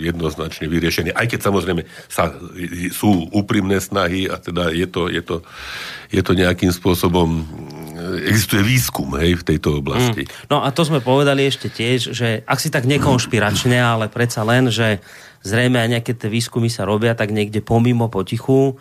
jednoznačne vyriešené. Aj keď samozrejme sa, sú úprimné snahy a teda je to, je to, je to nejakým spôsobom e, existuje výskum hej, v tejto oblasti. Mm. No a to sme povedali ešte tiež, že ak si tak nekonšpiračne, ale predsa len, že zrejme aj nejaké tie výskumy sa robia tak niekde pomimo, potichu,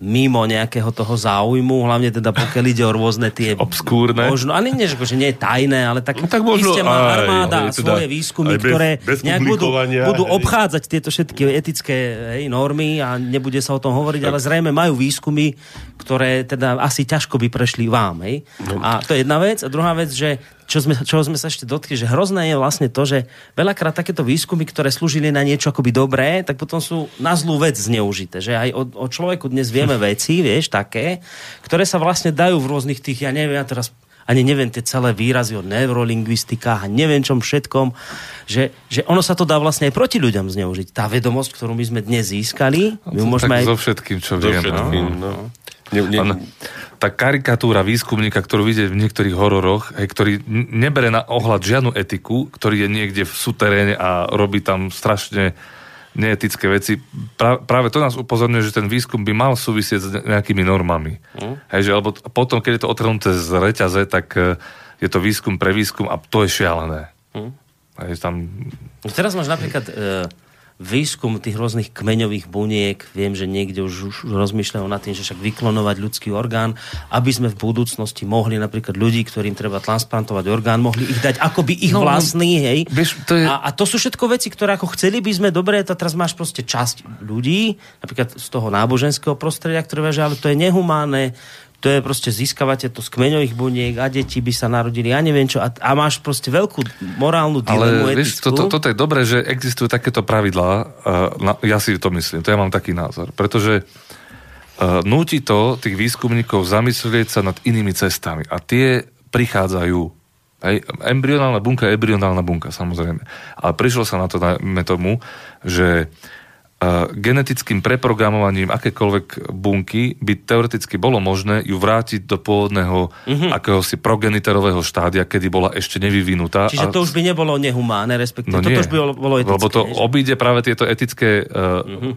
mimo nejakého toho záujmu, hlavne teda pokiaľ ide o rôzne tie... (laughs) Obskúrne. Možno, ale nie, že nie je tajné, ale tak, no, tak možno iste má armáda aj, teda, svoje výskumy, bez, ktoré bez nejak budú, budú obchádzať tieto všetky etické hej, normy a nebude sa o tom hovoriť, tak. ale zrejme majú výskumy, ktoré teda asi ťažko by prešli vám. Hej? No. A to je jedna vec. A druhá vec, že čo sme, čo sme sa ešte dotkli, že hrozné je vlastne to, že veľakrát takéto výskumy, ktoré slúžili na niečo akoby dobré, tak potom sú na zlú vec zneužité. Že aj o, o človeku dnes vieme (laughs) veci, vieš, také, ktoré sa vlastne dajú v rôznych tých, ja neviem, ja teraz ani neviem tie celé výrazy o neurolingvistikách a neviem čom všetkom, že, že ono sa to dá vlastne aj proti ľuďom zneužiť. Tá vedomosť, ktorú my sme dnes získali, my môžeme tak aj... so všetkým, čo viem. Všetkým, no. no. Ne, ne, tá karikatúra výskumníka, ktorú vidieť v niektorých hororoch, hej, ktorý nebere na ohľad žiadnu etiku, ktorý je niekde v suteréne a robí tam strašne neetické veci. Pra, práve to nás upozorňuje, že ten výskum by mal súvisieť s nejakými normami. Mm. Hej, že, alebo potom, keď je to otrhnuté z reťaze, tak e, je to výskum pre výskum a to je šialené. Mm. Hej, tam... Teraz máš napríklad... E výskum tých rôznych kmeňových buniek, viem, že niekde už, už rozmýšľajú nad tým, že však vyklonovať ľudský orgán, aby sme v budúcnosti mohli napríklad ľudí, ktorým treba transplantovať orgán, mohli ich dať akoby ich no, vlastný, hej. Vieš, to je... a, a to sú všetko veci, ktoré ako chceli by sme, dobre, to teraz máš proste časť ľudí, napríklad z toho náboženského prostredia, ktoré že ale to je nehumánne, to je proste získavate to z kmeňových buniek a deti by sa narodili, ja neviem čo, a, a máš proste veľkú morálnu dilemu Ale vieš, to, to, toto je dobré, že existujú takéto pravidlá, uh, ja si to myslím, to ja mám taký názor, pretože núti to tých výskumníkov zamyslieť sa nad inými cestami. A tie prichádzajú. Hej, embryonálna bunka je embryonálna bunka, samozrejme. Ale prišlo sa na to na tomu, že uh, genetickým preprogramovaním akékoľvek bunky by teoreticky bolo možné ju vrátiť do pôvodného mm-hmm. akéhosi progeniterového štádia, kedy bola ešte nevyvinutá. Čiže to už by nebolo nehumánne, respektíve no toto už by bolo, etické. Lebo to obíde práve tieto etické uh, mm-hmm.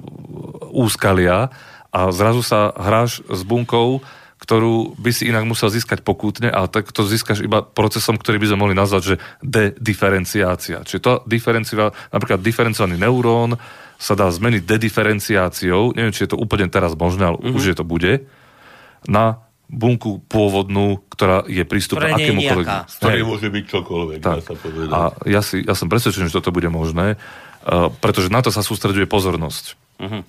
úskalia a zrazu sa hráš s bunkou, ktorú by si inak musel získať pokútne, ale tak to získaš iba procesom, ktorý by sme mohli nazvať, že dediferenciácia. Čiže to diferencia, napríklad diferencovaný neurón sa dá zmeniť dediferenciáciou, neviem, či je to úplne teraz možné, ale mm-hmm. už je to bude, na bunku pôvodnú, ktorá je prístupná akémukoľvek. Z ktorej môže byť čokoľvek, tak. dá sa povedať. A ja, si, ja som presvedčený, že toto bude možné, uh, pretože na to sa sústreduje pozornosť. Mm-hmm.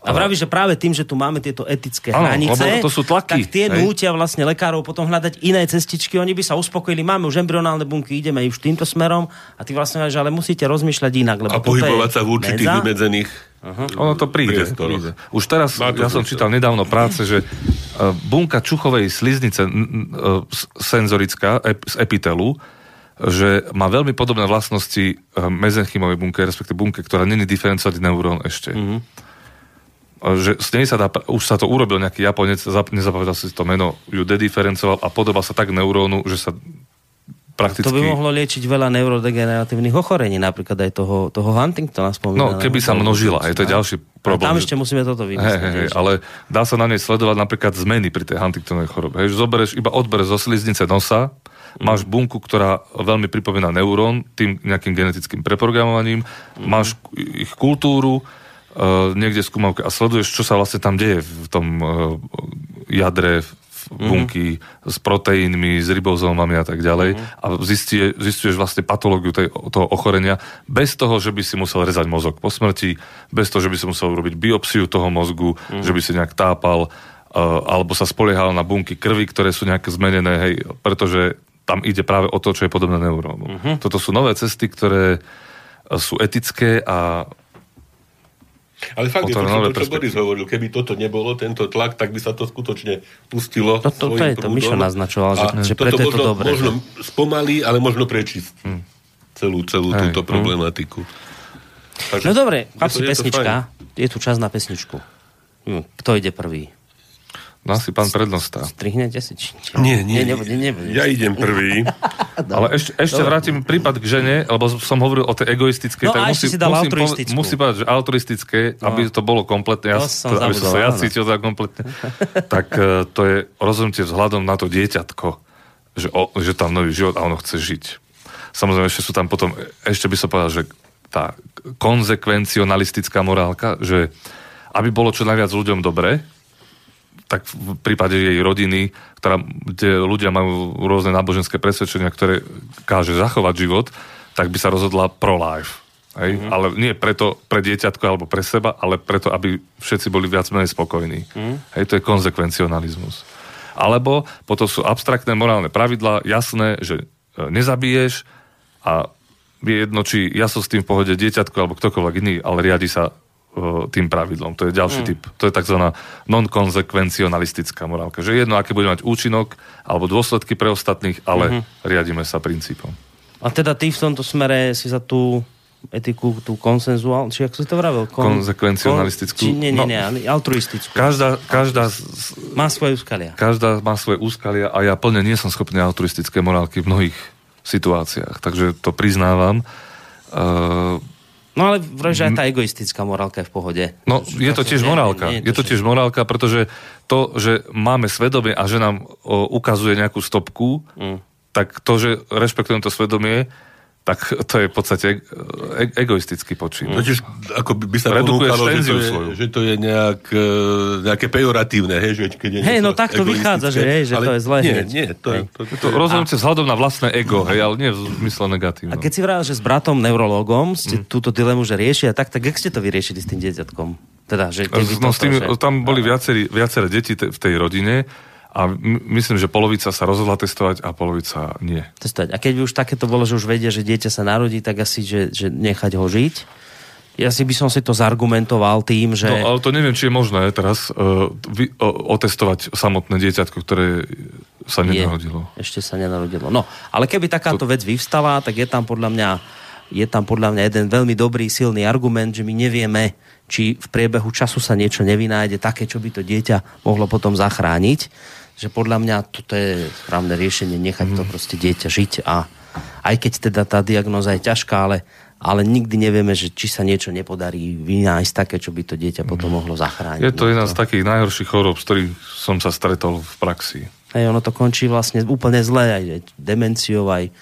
A vraví, že práve tým, že tu máme tieto etické ano, hranice, to sú tlaky, tak tie hej. nútia vlastne lekárov potom hľadať iné cestičky. Oni by sa uspokojili, máme už embryonálne bunky, ideme už týmto smerom a ty vlastne že ale musíte rozmýšľať inak. Lebo a pohybovať sa v určitých medza. vymedzených Uh-huh. Ono to príde, príde. Už teraz, ja som čítal nedávno práce, že uh, bunka čuchovej sliznice uh, senzorická z epitelu, že má veľmi podobné vlastnosti mezenchymovej bunke, respektíve bunke, ktorá není diferencovaný neurón ešte. Uh-huh že z nej sa dá, už sa to urobil nejaký Japonec, nezapamätal si to meno, ju dediferencoval a podoba sa tak neurónu, že sa prakticky... To by mohlo liečiť veľa neurodegeneratívnych ochorení, napríklad aj toho, toho Huntingtona spomínaného. No, keby sa množila, je to ďalší problém. A tam ešte musíme toto vymyslieť. Hey, hey, ale dá sa na nej sledovať napríklad zmeny pri tej Huntingtonovej chorobe. Hej, zoberieš iba odber zo sliznice nosa, mm. máš bunku, ktorá veľmi pripomína neurón tým nejakým genetickým preprogramovaním, mm. máš ich kultúru, niekde skúmavke a sleduješ, čo sa vlastne tam deje v tom uh, jadre, mhm. bunky mm-hmm. s proteínmi, s ribozómami a tak ďalej mm-hmm. a zistie, zistuješ vlastne patológiu tej, toho ochorenia bez toho, že by si musel rezať mozog po smrti, bez toho, že by si musel urobiť biopsiu toho mozgu, mm-hmm. že by si nejak tápal uh, alebo sa spoliehal na bunky krvi, ktoré sú nejaké zmenené, hej, pretože tam ide práve o to, čo je podobné neurónu. Mm-hmm. Toto sú nové cesty, ktoré sú etické a ale fakt je to, to čo Boris hovoril, keby toto nebolo, tento tlak, tak by sa to skutočne pustilo. To, to, to je to, Mišo naznačoval, že, že preto je to dobré. Možno spomalí, ale možno prečistí hmm. celú, celú Hej. túto hm. problematiku. Takže, no dobre, chlapci, pesnička. Je tu čas na pesničku. Hm, kto ide prvý? No asi pán prednosta. Strihnete si? Či. Nie, nie, nie, nie, nie, Ja idem prvý. (laughs) Ale ešte, ešte vrátim prípad k žene, lebo som hovoril o tej egoistickej. No tak musí, si dal musím, altruistickú. musím povedať, že altruistické, no. aby to bolo kompletne, ja, to som aby som sa ja cítil (laughs) tak kompletne, tak uh, to je rozhodnutie vzhľadom na to dieťatko, že, o, že tam nový život a ono chce žiť. Samozrejme, ešte sú tam potom, ešte by som povedal, že tá konzekvencionalistická morálka, že aby bolo čo najviac ľuďom dobre, tak v prípade jej rodiny, ktorá, kde ľudia majú rôzne náboženské presvedčenia, ktoré káže zachovať život, tak by sa rozhodla pro-life. Hej? Mm-hmm. Ale nie preto pre dieťatko alebo pre seba, ale preto, aby všetci boli viac menej spokojní. Mm-hmm. Hej, to je konzekvencionalizmus. Alebo potom sú abstraktné morálne pravidlá, jasné, že e, nezabiješ a je jedno, či ja som s tým v pohode dieťatko alebo ktokoľvek iný, ale riadi sa tým pravidlom. To je ďalší mm. typ. To je tzv. non-konzekvencionalistická morálka. Že jedno, aké bude mať účinok alebo dôsledky pre ostatných, ale mm-hmm. riadíme sa princípom. A teda ty v tomto smere si za tú etiku, tú konsenzuál, či ako si to vravel? Kon, Konzekvencionalistickú? Kon, či, nie, nie, nie, no, altruistickú. Každá, každá má svoje úskalia. Každá má svoje úskalia a ja plne nie som schopný altruistické morálky v mnohých situáciách, takže to priznávam. Uh, No ale vraj, že aj tá egoistická morálka je v pohode. No, je to tiež morálka. Nie, nie, je to tiež morálka, pretože to, že máme svedomie a že nám o, ukazuje nejakú stopku, mm. tak to, že rešpektujem to svedomie, tak to je v podstate e- egoistický počin. Totiž ako by sa ponúkalo, že to, je, že to je nejak, e, nejaké pejoratívne, hej, že keď je Hej, no tak to vychádza, že, hej, že ale to je zlé. Nie, nie, to, je, to, to, to, to rozhodnúce vzhľadom na vlastné ego, hej, ale nie v zmysle negatívne. A keď si vrál, že s bratom neurologom ste mm. túto dilemu, že riešia, tak, tak jak ste to vyriešili s tým dieťatkom? Teda, že no, s tým, že... Tam boli viacerí, viaceré deti te, v tej rodine a myslím, že polovica sa rozhodla testovať a polovica nie. Testovať. A keď už takéto bolo, že už vedia, že dieťa sa narodí, tak asi, že, že nechať ho žiť. ja si by som si to zargumentoval tým, že... No, ale to neviem, či je možné teraz uh, vy, uh, otestovať samotné dieťatko, ktoré sa nenarodilo. Je, ešte sa nenarodilo. No, ale keby takáto to... vec vyvstala, tak je tam podľa mňa je tam podľa mňa jeden veľmi dobrý, silný argument, že my nevieme, či v priebehu času sa niečo nevynájde také, čo by to dieťa mohlo potom zachrániť. Že podľa mňa toto je správne riešenie, nechať mm. to mhm. proste dieťa žiť a aj keď teda tá diagnoza je ťažká, ale ale nikdy nevieme, že či sa niečo nepodarí vynájsť také, čo by to dieťa potom mohlo zachrániť. Je to jedna z takých najhorších chorób, s ktorých som sa stretol v praxi. Hej, ono to končí vlastne úplne zle, aj demenciou, aj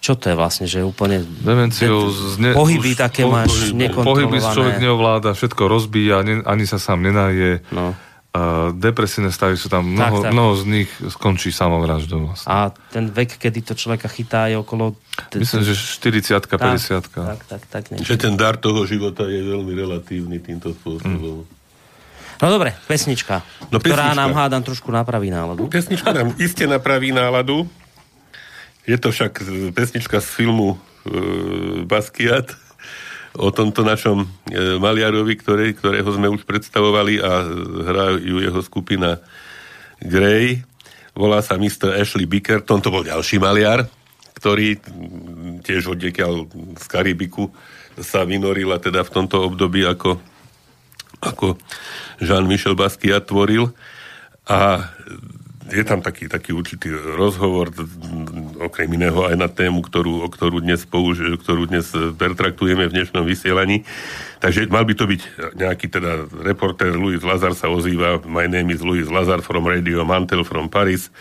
čo to je vlastne, že úplne... Demenciou... Zne, pohyby také po, máš nekontrolované. Pohyby človek neovláda, všetko rozbíja, ani sa sám nenaje. No Uh, depresívne stavy sú tam, mnoho, tak, tak. mnoho z nich skončí samovraždou. Vlastne. A ten vek, kedy to človeka chytá, je okolo... Myslím, že 40 50 Tak, tak, tak. tak že ten dar toho života je veľmi relatívny týmto spôsobom. Mm. No dobre, pesnička, no, pesnička, ktorá nám hádam trošku napraví náladu. Pesnička nám iste napraví náladu. Je to však pesnička z filmu uh, Basquiat o tomto našom e, maliarovi, ktoré, ktorého sme už predstavovali a hrajú jeho skupina Grey. Volá sa Mr. Ashley Bickerton, to bol ďalší maliar, ktorý tiež oddekiaľ z Karibiku sa vynoril a teda v tomto období ako, ako Jean-Michel Basquiat tvoril. A je tam taký, taký určitý rozhovor, okrem iného aj na tému, ktorú, o ktorú dnes, použ- ktorú dnes pertraktujeme v dnešnom vysielaní. Takže mal by to byť nejaký teda reporter Louis Lazar sa ozýva. My name is Louis Lazar from Radio Mantel from Paris.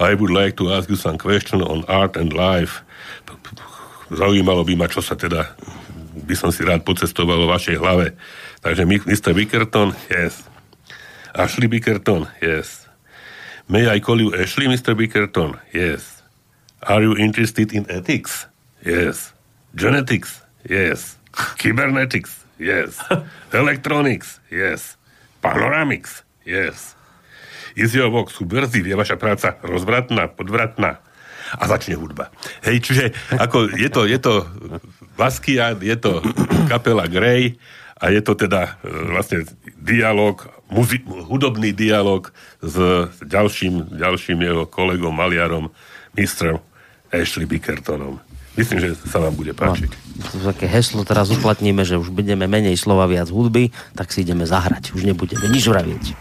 I would like to ask you some question on art and life. Zaujímalo by ma, čo sa teda by som si rád pocestoval o vašej hlave. Takže Mr. Bickerton, yes. Ashley Bickerton, yes. May I call you Ashley, Mr. Bickerton? Yes. Are you interested in ethics? Yes. Genetics? Yes. Kybernetics? Yes. (laughs) Electronics? Yes. Panoramics? Yes. Is your work subversive? Je vaša práca rozvratná, podvratná? A začne hudba. Hej, čiže ako je to, je to Basquiat, je to kapela Grey a je to teda e, vlastne dialog muzi- hudobný dialog s ďalším, ďalším jeho kolegom, maliarom, mistrom Ashley Bickertonom. Myslím, že sa vám bude páčiť. No, také heslo teraz uplatníme, že už budeme menej slova, viac hudby, tak si ideme zahrať. Už nebudeme nič vravieť.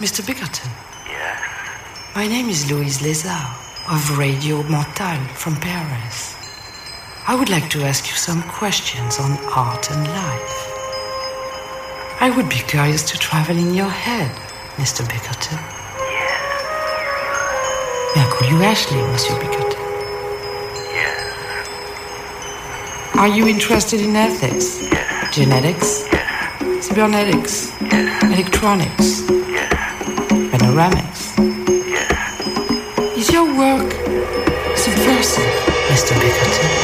Mr. Bickerton. Yes. My name is Louise Lézard of Radio Montal from Paris. I would like to ask you some questions on art and life. I would be curious to travel in your head, Mr. Bickerton. Yes. May I call you Ashley, Monsieur Bickerton? Yes. Are you interested in ethics? Yes. Genetics? Yes. Cybernetics? Yes. Electronics? Yes. Panoramics? Yes. Is your work subversive, Mr. Bickerton?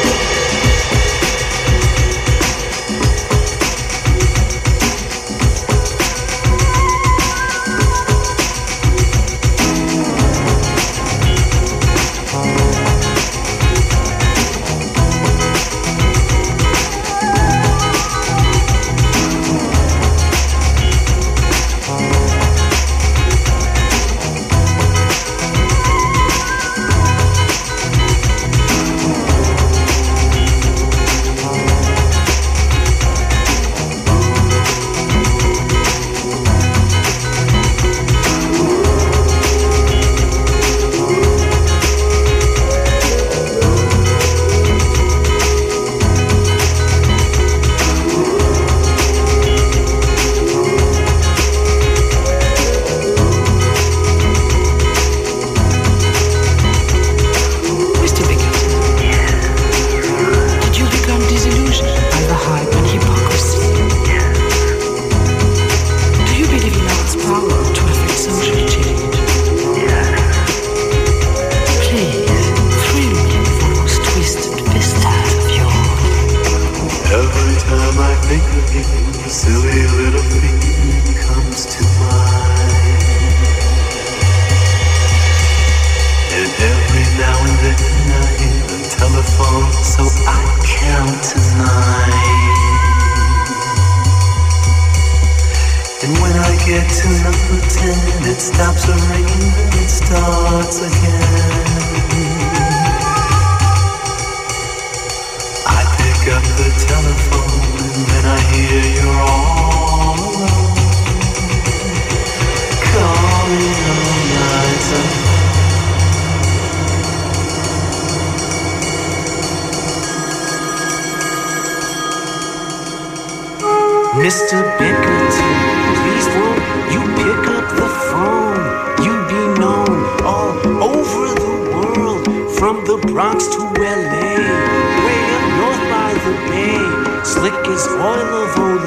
Mr. Bickerton, please won't you pick up the phone? You'd be known all over the world, from the Bronx to LA, way up north by the bay, slick as oil of Olay.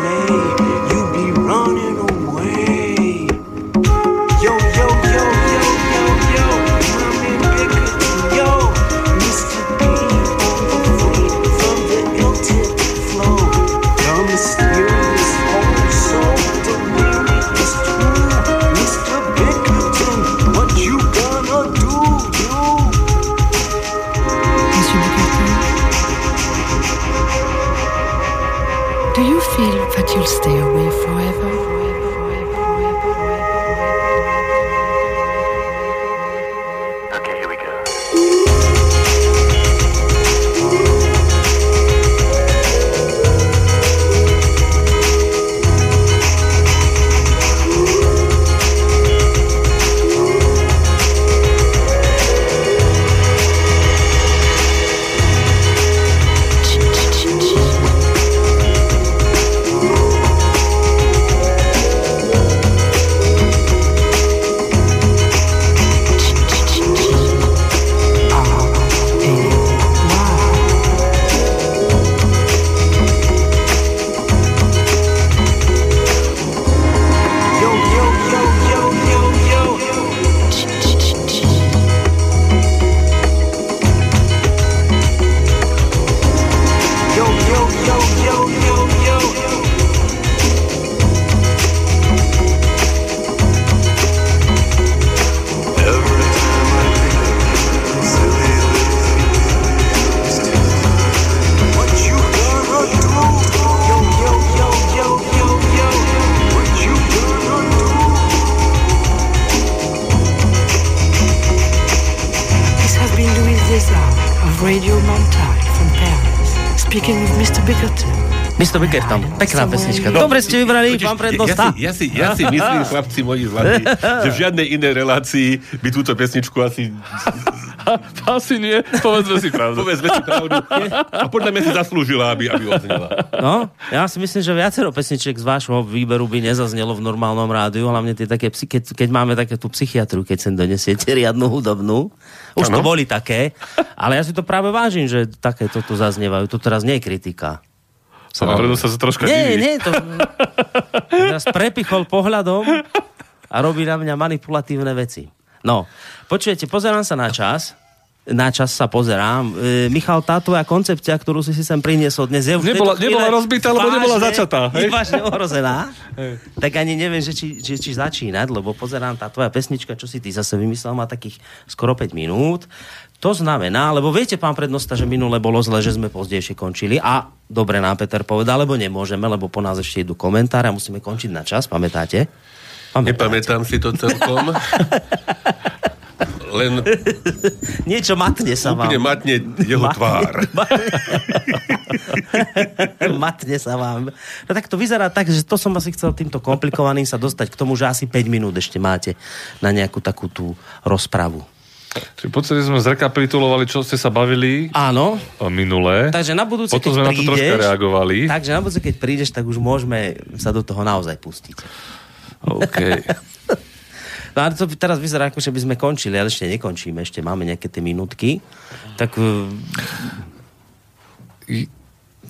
Yo, yo, yo, yo, Mr. Bickerton, pekná pesnička. Dobre ste vybrali, pán prednosta. Ja si, ja, si, ja si myslím, chlapci moji zlatí, že v žiadnej inej relácii by túto pesničku asi... (laughs) Asi nie, povedzme si pravdu. Povedzme si pravdu. A podľa mňa si zaslúžila, aby, aby odznela. No, ja si myslím, že viacero pesničiek z vášho výberu by nezaznelo v normálnom rádiu, hlavne tie také, keď, keď máme také tú psychiatru, keď sem donesiete (laughs) riadnu hudobnú. Už to Áno. boli také, ale ja si to práve vážim, že takéto tu zaznievajú. To teraz nie je kritika. Som predo sa troška Nie, diví. nie, to... (laughs) Teraz prepichol pohľadom a robí na mňa manipulatívne veci. No, počujete, pozerám sa na čas. Na čas sa pozerám. E, Michal, tá tvoja koncepcia, ktorú si si sem priniesol dnes, je už Nebola- nebola rozbitá, lebo nebola začatá, hej? Vážne ohrozená. tak ani neviem, že či, či, či začínať, lebo pozerám, tá tvoja pesnička, čo si ty zase vymyslel, má takých skoro 5 minút. To znamená, lebo viete, pán prednosta, že minule bolo zle, že sme pozdejšie končili a dobre nám Peter povedal, lebo nemôžeme, lebo po nás ešte idú komentáre a musíme končiť na čas, pamätáte? Nepamätám si to celkom. Len (laughs) Niečo matne sa vám. úplne matne jeho Matne. tvár. (laughs) matne sa vám. No tak to vyzerá tak, že to som asi chcel týmto komplikovaným sa dostať k tomu, že asi 5 minút ešte máte na nejakú takú tú rozpravu. Čiže v podstate sme zrekapitulovali, čo ste sa bavili Áno, minulé. takže na budúce, Potom sme na to troška reagovali. Takže na budúce, keď prídeš, tak už môžeme sa do toho naozaj pustiť. OK. (laughs) No ale to teraz vyzerá, ako že by sme končili, ale ešte nekončíme, ešte máme nejaké tie minútky. Tak... eh, I-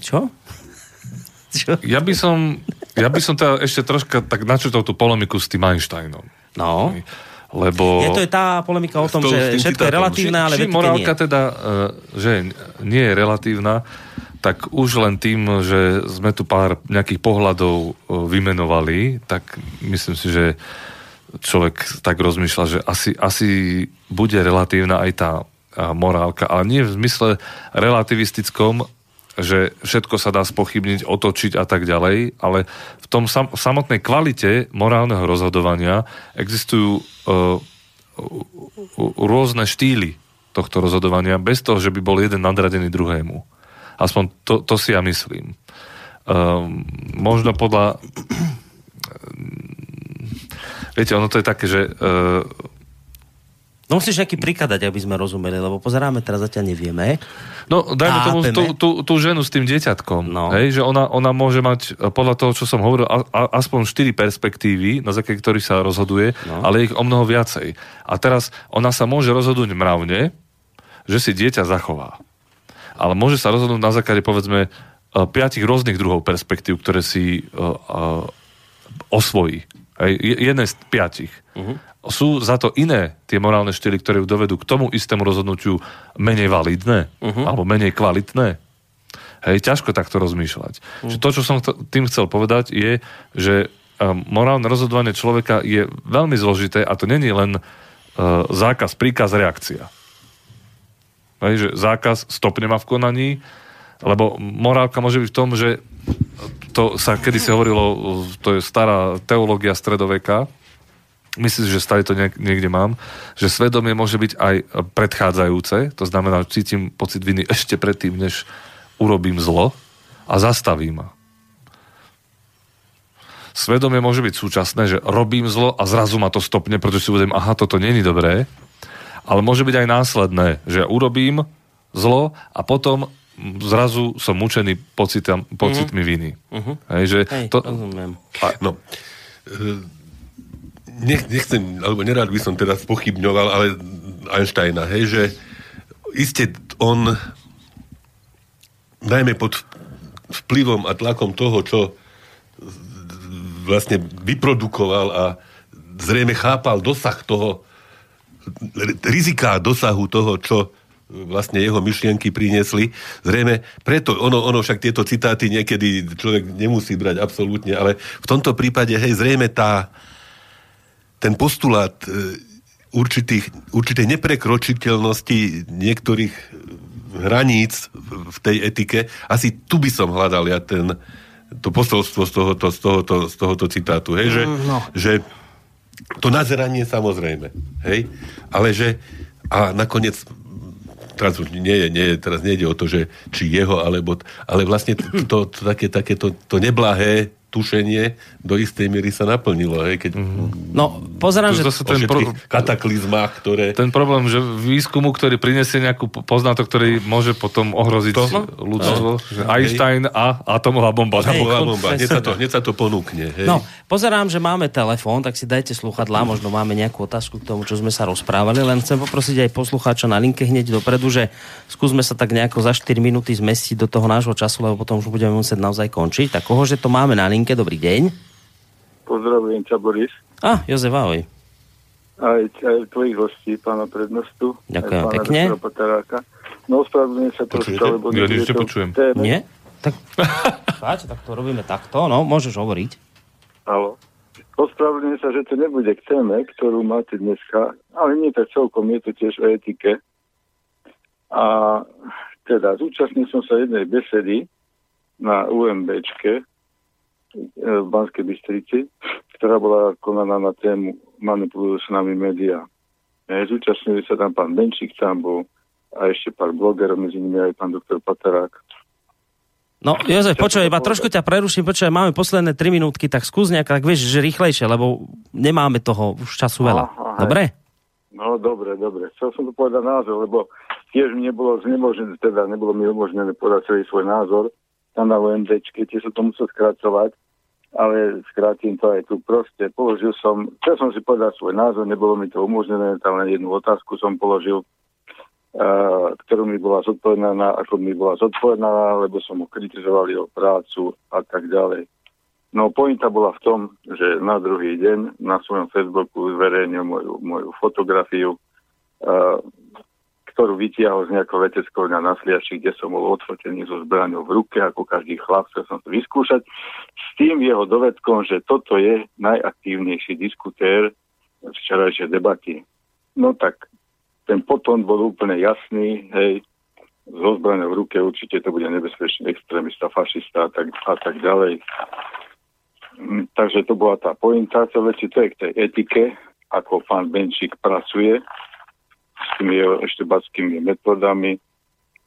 Čo? (laughs) Čo? Ja by som, ja by som teda ešte troška tak načrtol tú polemiku s tým Einsteinom. No. Lebo... Je to je tá polemika o tom, s že všetko je relatívne, ale či nie. morálka teda, e, že nie je relatívna, tak už len tým, že sme tu pár nejakých pohľadov e, vymenovali, tak myslím si, že človek tak rozmýšľa, že asi, asi bude relatívna aj tá a, morálka, ale nie v zmysle relativistickom, že všetko sa dá spochybniť, otočiť a tak ďalej, ale v tom sam, samotnej kvalite morálneho rozhodovania existujú uh, rôzne štýly tohto rozhodovania, bez toho, že by bol jeden nadradený druhému. Aspoň to, to si ja myslím. Um, možno podľa... (clears throat) Viete, ono to je také, že uh, No musíš nejaký príklad dať, aby sme rozumeli, lebo pozeráme teraz zatiaľ nevieme. No, dajme tomu tú, tú, tú ženu s tým dieťatkom. No. Hej, že ona, ona môže mať, e, podľa toho, čo som hovoril, a, a, aspoň 4 perspektívy, na základe ktorých sa rozhoduje, No. ale ich o mnoho viacej. A teraz ona sa môže rozhodnúť mravne, že si dieťa zachová. Ale môže sa rozhodnúť na základe, povedzme, e, piatich rôznych druhov perspektív, ktoré si uh, uh, osvojí. Hej, je- jedné z piatich. Uh-huh. Sú za to iné tie morálne štýly, ktoré ju dovedú k tomu istému rozhodnutiu menej validné uh-huh. alebo menej kvalitné. Hej, ťažko takto rozmýšľať. Uh-huh. To, čo som tým chcel povedať, je, že um, morálne rozhodovanie človeka je veľmi zložité a to není len uh, zákaz, príkaz, reakcia. Hej, že zákaz stopne ma v konaní, lebo morálka môže byť v tom, že to sa kedy hovorilo, to je stará teológia stredoveka, myslím, že stále to niek- niekde mám, že svedomie môže byť aj predchádzajúce, to znamená, cítim pocit viny ešte predtým, než urobím zlo a zastaví ma. Svedomie môže byť súčasné, že robím zlo a zrazu ma to stopne, pretože si uvedem, aha, toto není dobré, ale môže byť aj následné, že urobím zlo a potom zrazu som mučený pocitam, pocitmi viny. Uh-huh. Hej, že Hej, to, rozumiem. No, e, nech, nechcem, alebo nerád by som teraz pochybňoval, ale Einsteina, hej, že iste on najmä pod vplyvom a tlakom toho, čo vlastne vyprodukoval a zrejme chápal dosah toho, riziká dosahu toho, čo vlastne jeho myšlienky priniesli. Zrejme preto, ono, ono však tieto citáty niekedy človek nemusí brať absolútne, ale v tomto prípade, hej, zrejme tá, ten postulát e, určitých, určitej neprekročiteľnosti niektorých hraníc v tej etike, asi tu by som hľadal ja ten, to posolstvo z tohoto, z tohoto, z tohoto citátu, hej, že, no. že to nazeranie samozrejme, hej, ale že a nakoniec teraz už nie je, nie teraz nejde o to, že či jeho, alebo, ale vlastne to, to, to také, také to, to neblahé tušenie do istej miery sa naplnilo, hej, keď No, pozerám, že... Zase ten, pro, kataklizmách, ktoré... ten problém, že výskumu, ktorý prinesie nejakú po- poznatok, ktorý môže potom ohroziť To? ľudstvo, že Einstein a atomová bomba. Hej. Bola bomba. Hneď sa, to, hneď sa to ponúkne. Hej. No, pozerám, že máme telefón, tak si dajte sluchadlá, možno máme nejakú otázku k tomu, čo sme sa rozprávali, len chcem poprosiť aj poslucháča na linke hneď dopredu, že skúsme sa tak nejako za 4 minúty zmestiť do toho nášho času, lebo potom už budeme musieť naozaj končiť. Tak koho, že to máme na linke, dobrý deň. Pozdravujem ťa, Boris. A, Jozef, ahoj. Aj, aj tvojich hostí, pána prednostu. Ďakujem pána pekne. No, ospravedlňujem sa trošku, lebo... Ja to nepočujem. téme. Nie? Tak, (laughs) páč, tak to robíme takto, no, môžeš hovoriť. Halo. Ospravedlňujem sa, že to nebude k téme, ktorú máte dneska, ale nie tak celkom, je to tiež o etike. A teda zúčastnil som sa jednej besedy na UMBčke v Banskej Bystrici, ktorá bola konaná na tému manipulujú s nami médiá. E, Zúčastnili sa tam pán Benčík, tam bol a ešte pár blogerov, medzi nimi aj pán doktor Paterák. No, Jozef, počuj, iba trošku ťa preruším, počuj, máme posledné 3 minútky, tak skús nejak, tak vieš, že rýchlejšie, lebo nemáme toho už času veľa. Aha. Dobre? No dobre, dobre. Chcel som to povedať názor, lebo tiež mi nebolo znemožnené, teda nebolo mi umožnené povedať celý svoj názor tam na OMDčke, tiež som to musel skracovať, ale skrátim to aj tu proste. Položil som, chcel som si povedať svoj názor, nebolo mi to umožnené, tam len jednu otázku som položil, uh, ktorú mi bola zodpovedaná, ako mi bola zodpovedaná, lebo som ho kritizoval jeho prácu a tak ďalej. No pointa bola v tom, že na druhý deň na svojom Facebooku zverejnil moju, moju fotografiu, uh, ktorú vytiahol z nejakého veteckého dňa na Sliači, kde som bol odfotený so zbraňou v ruke, ako každý chlap, chcel som to vyskúšať, s tým jeho dovedkom, že toto je najaktívnejší diskutér včerajšej debaty. No tak ten potom bol úplne jasný, hej, so zbraňou v ruke určite to bude nebezpečný extrémista, fašista a tak, a tak ďalej. Mm, Takže to bola tá pointa celé, to je k tej etike, ako pán Benčík pracuje s tými jeho eštebackými metodami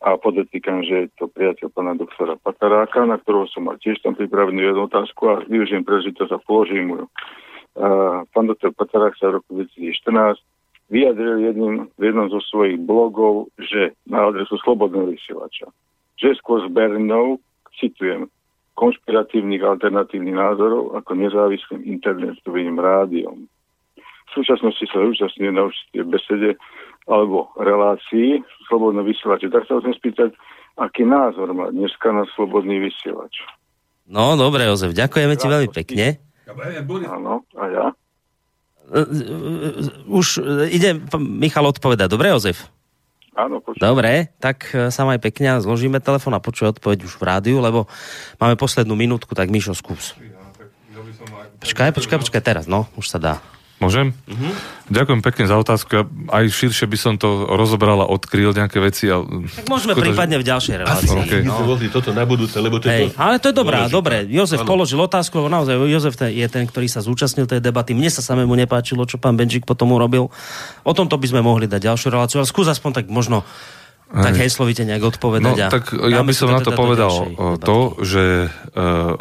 a podotýkam, že je to priateľ pána doktora Pataráka, na ktorého som mal tiež tam pripravenú jednu otázku a využijem príležitosť a položím ju. Pán doktor Patarák sa v roku 2014 vyjadril jedným, v jednom zo svojich blogov, že na adresu Slobodného vysielača, že skôr zbernou, citujem, konšpiratívnych alternatívnych názorov ako nezávislým internetovým rádiom. V súčasnosti sa zúčastňuje na určitej besede alebo relácii Slobodného vysielača. Tak sa chcem spýtať, aký názor má dneska na Slobodný vysielač. No, dobre, Jozef, ďakujeme ti veľmi pekne. Áno, a ja? E, e, Už e, ide p- Michal odpovedať. Dobre, Jozef? Áno, počujem. Dobre, tak sa maj pekne a zložíme telefon a počuje odpoveď už v rádiu, lebo máme poslednú minútku, tak Mišo, skús. Počkaj, počkaj, počkaj, teraz, no, už sa dá. Môžem? Mhm. Ďakujem pekne za otázku. Aj širšie by som to rozobral a odkryl nejaké veci. A... Tak môžeme Škoda, že- prípadne v ďalšej relácii. Okay. No. toto na budúce, lebo to je Hej, to... ale to je dobrá, dôležité. dobre. Jozef Áno. položil otázku, lebo naozaj Jozef je ten, ktorý sa zúčastnil tej debaty. Mne sa samému nepáčilo, čo pán Benčík potom urobil. O tomto by sme mohli dať ďalšiu reláciu, ale skús aspoň tak možno tak heslovite nejak No, odpovedať. a tak ja by som na to teda povedal debatky. to, že uh,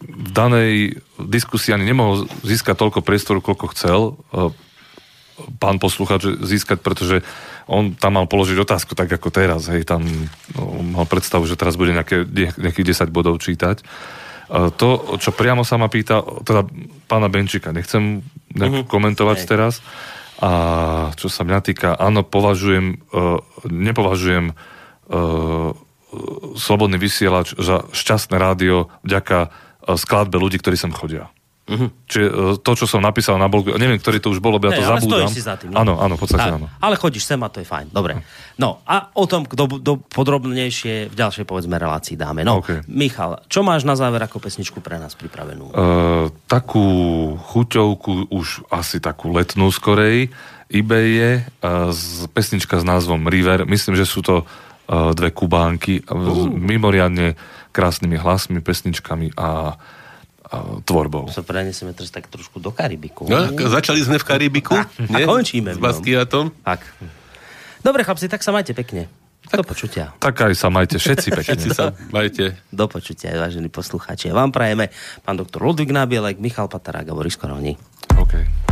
v danej diskusii ani nemohol získať toľko priestoru, koľko chcel uh, pán posluchač získať, pretože on tam mal položiť otázku tak ako teraz, hej, tam no, mal predstavu, že teraz bude nejaké, nejakých 10 bodov čítať. To, čo priamo sa ma pýta, teda pána Benčika, nechcem nejak komentovať Hej. teraz, a čo sa mňa týka, áno, považujem, uh, nepovažujem uh, slobodný vysielač za šťastné rádio vďaka skladbe ľudí, ktorí sem chodia. Uh-huh. Čiže uh, to, čo som napísal na blogu, neviem, ktorý to už bolo, ja Hej, to ale zabúdam. si za tým. Áno, áno, v podstate tak, áno. Ale chodíš sem a to je fajn. Dobre. No a o tom do, do podrobnejšie v ďalšej povedzme relácii dáme. No, OK. Michal, čo máš na záver ako pesničku pre nás pripravenú? Uh, takú chuťovku, už asi takú letnú skorej, eBay je uh, z, pesnička s názvom River. Myslím, že sú to uh, dve kubánky uh. s mimoriadne krásnymi hlasmi, pesničkami a tvorbou. Sa prenesieme teraz tak trošku do Karibiku. No, začali sme v Karibiku, (laughs) A končíme S. Baskiatom. Tak. Dobre, chlapci, tak sa majte pekne. Do počutia. Tak aj sa majte všetci pekne. Všetci sa majte. Do počutia, vážení poslucháči. A vám prajeme pán doktor Ludvík Nábielek, Michal Patarák a Boris Koroni. Okay.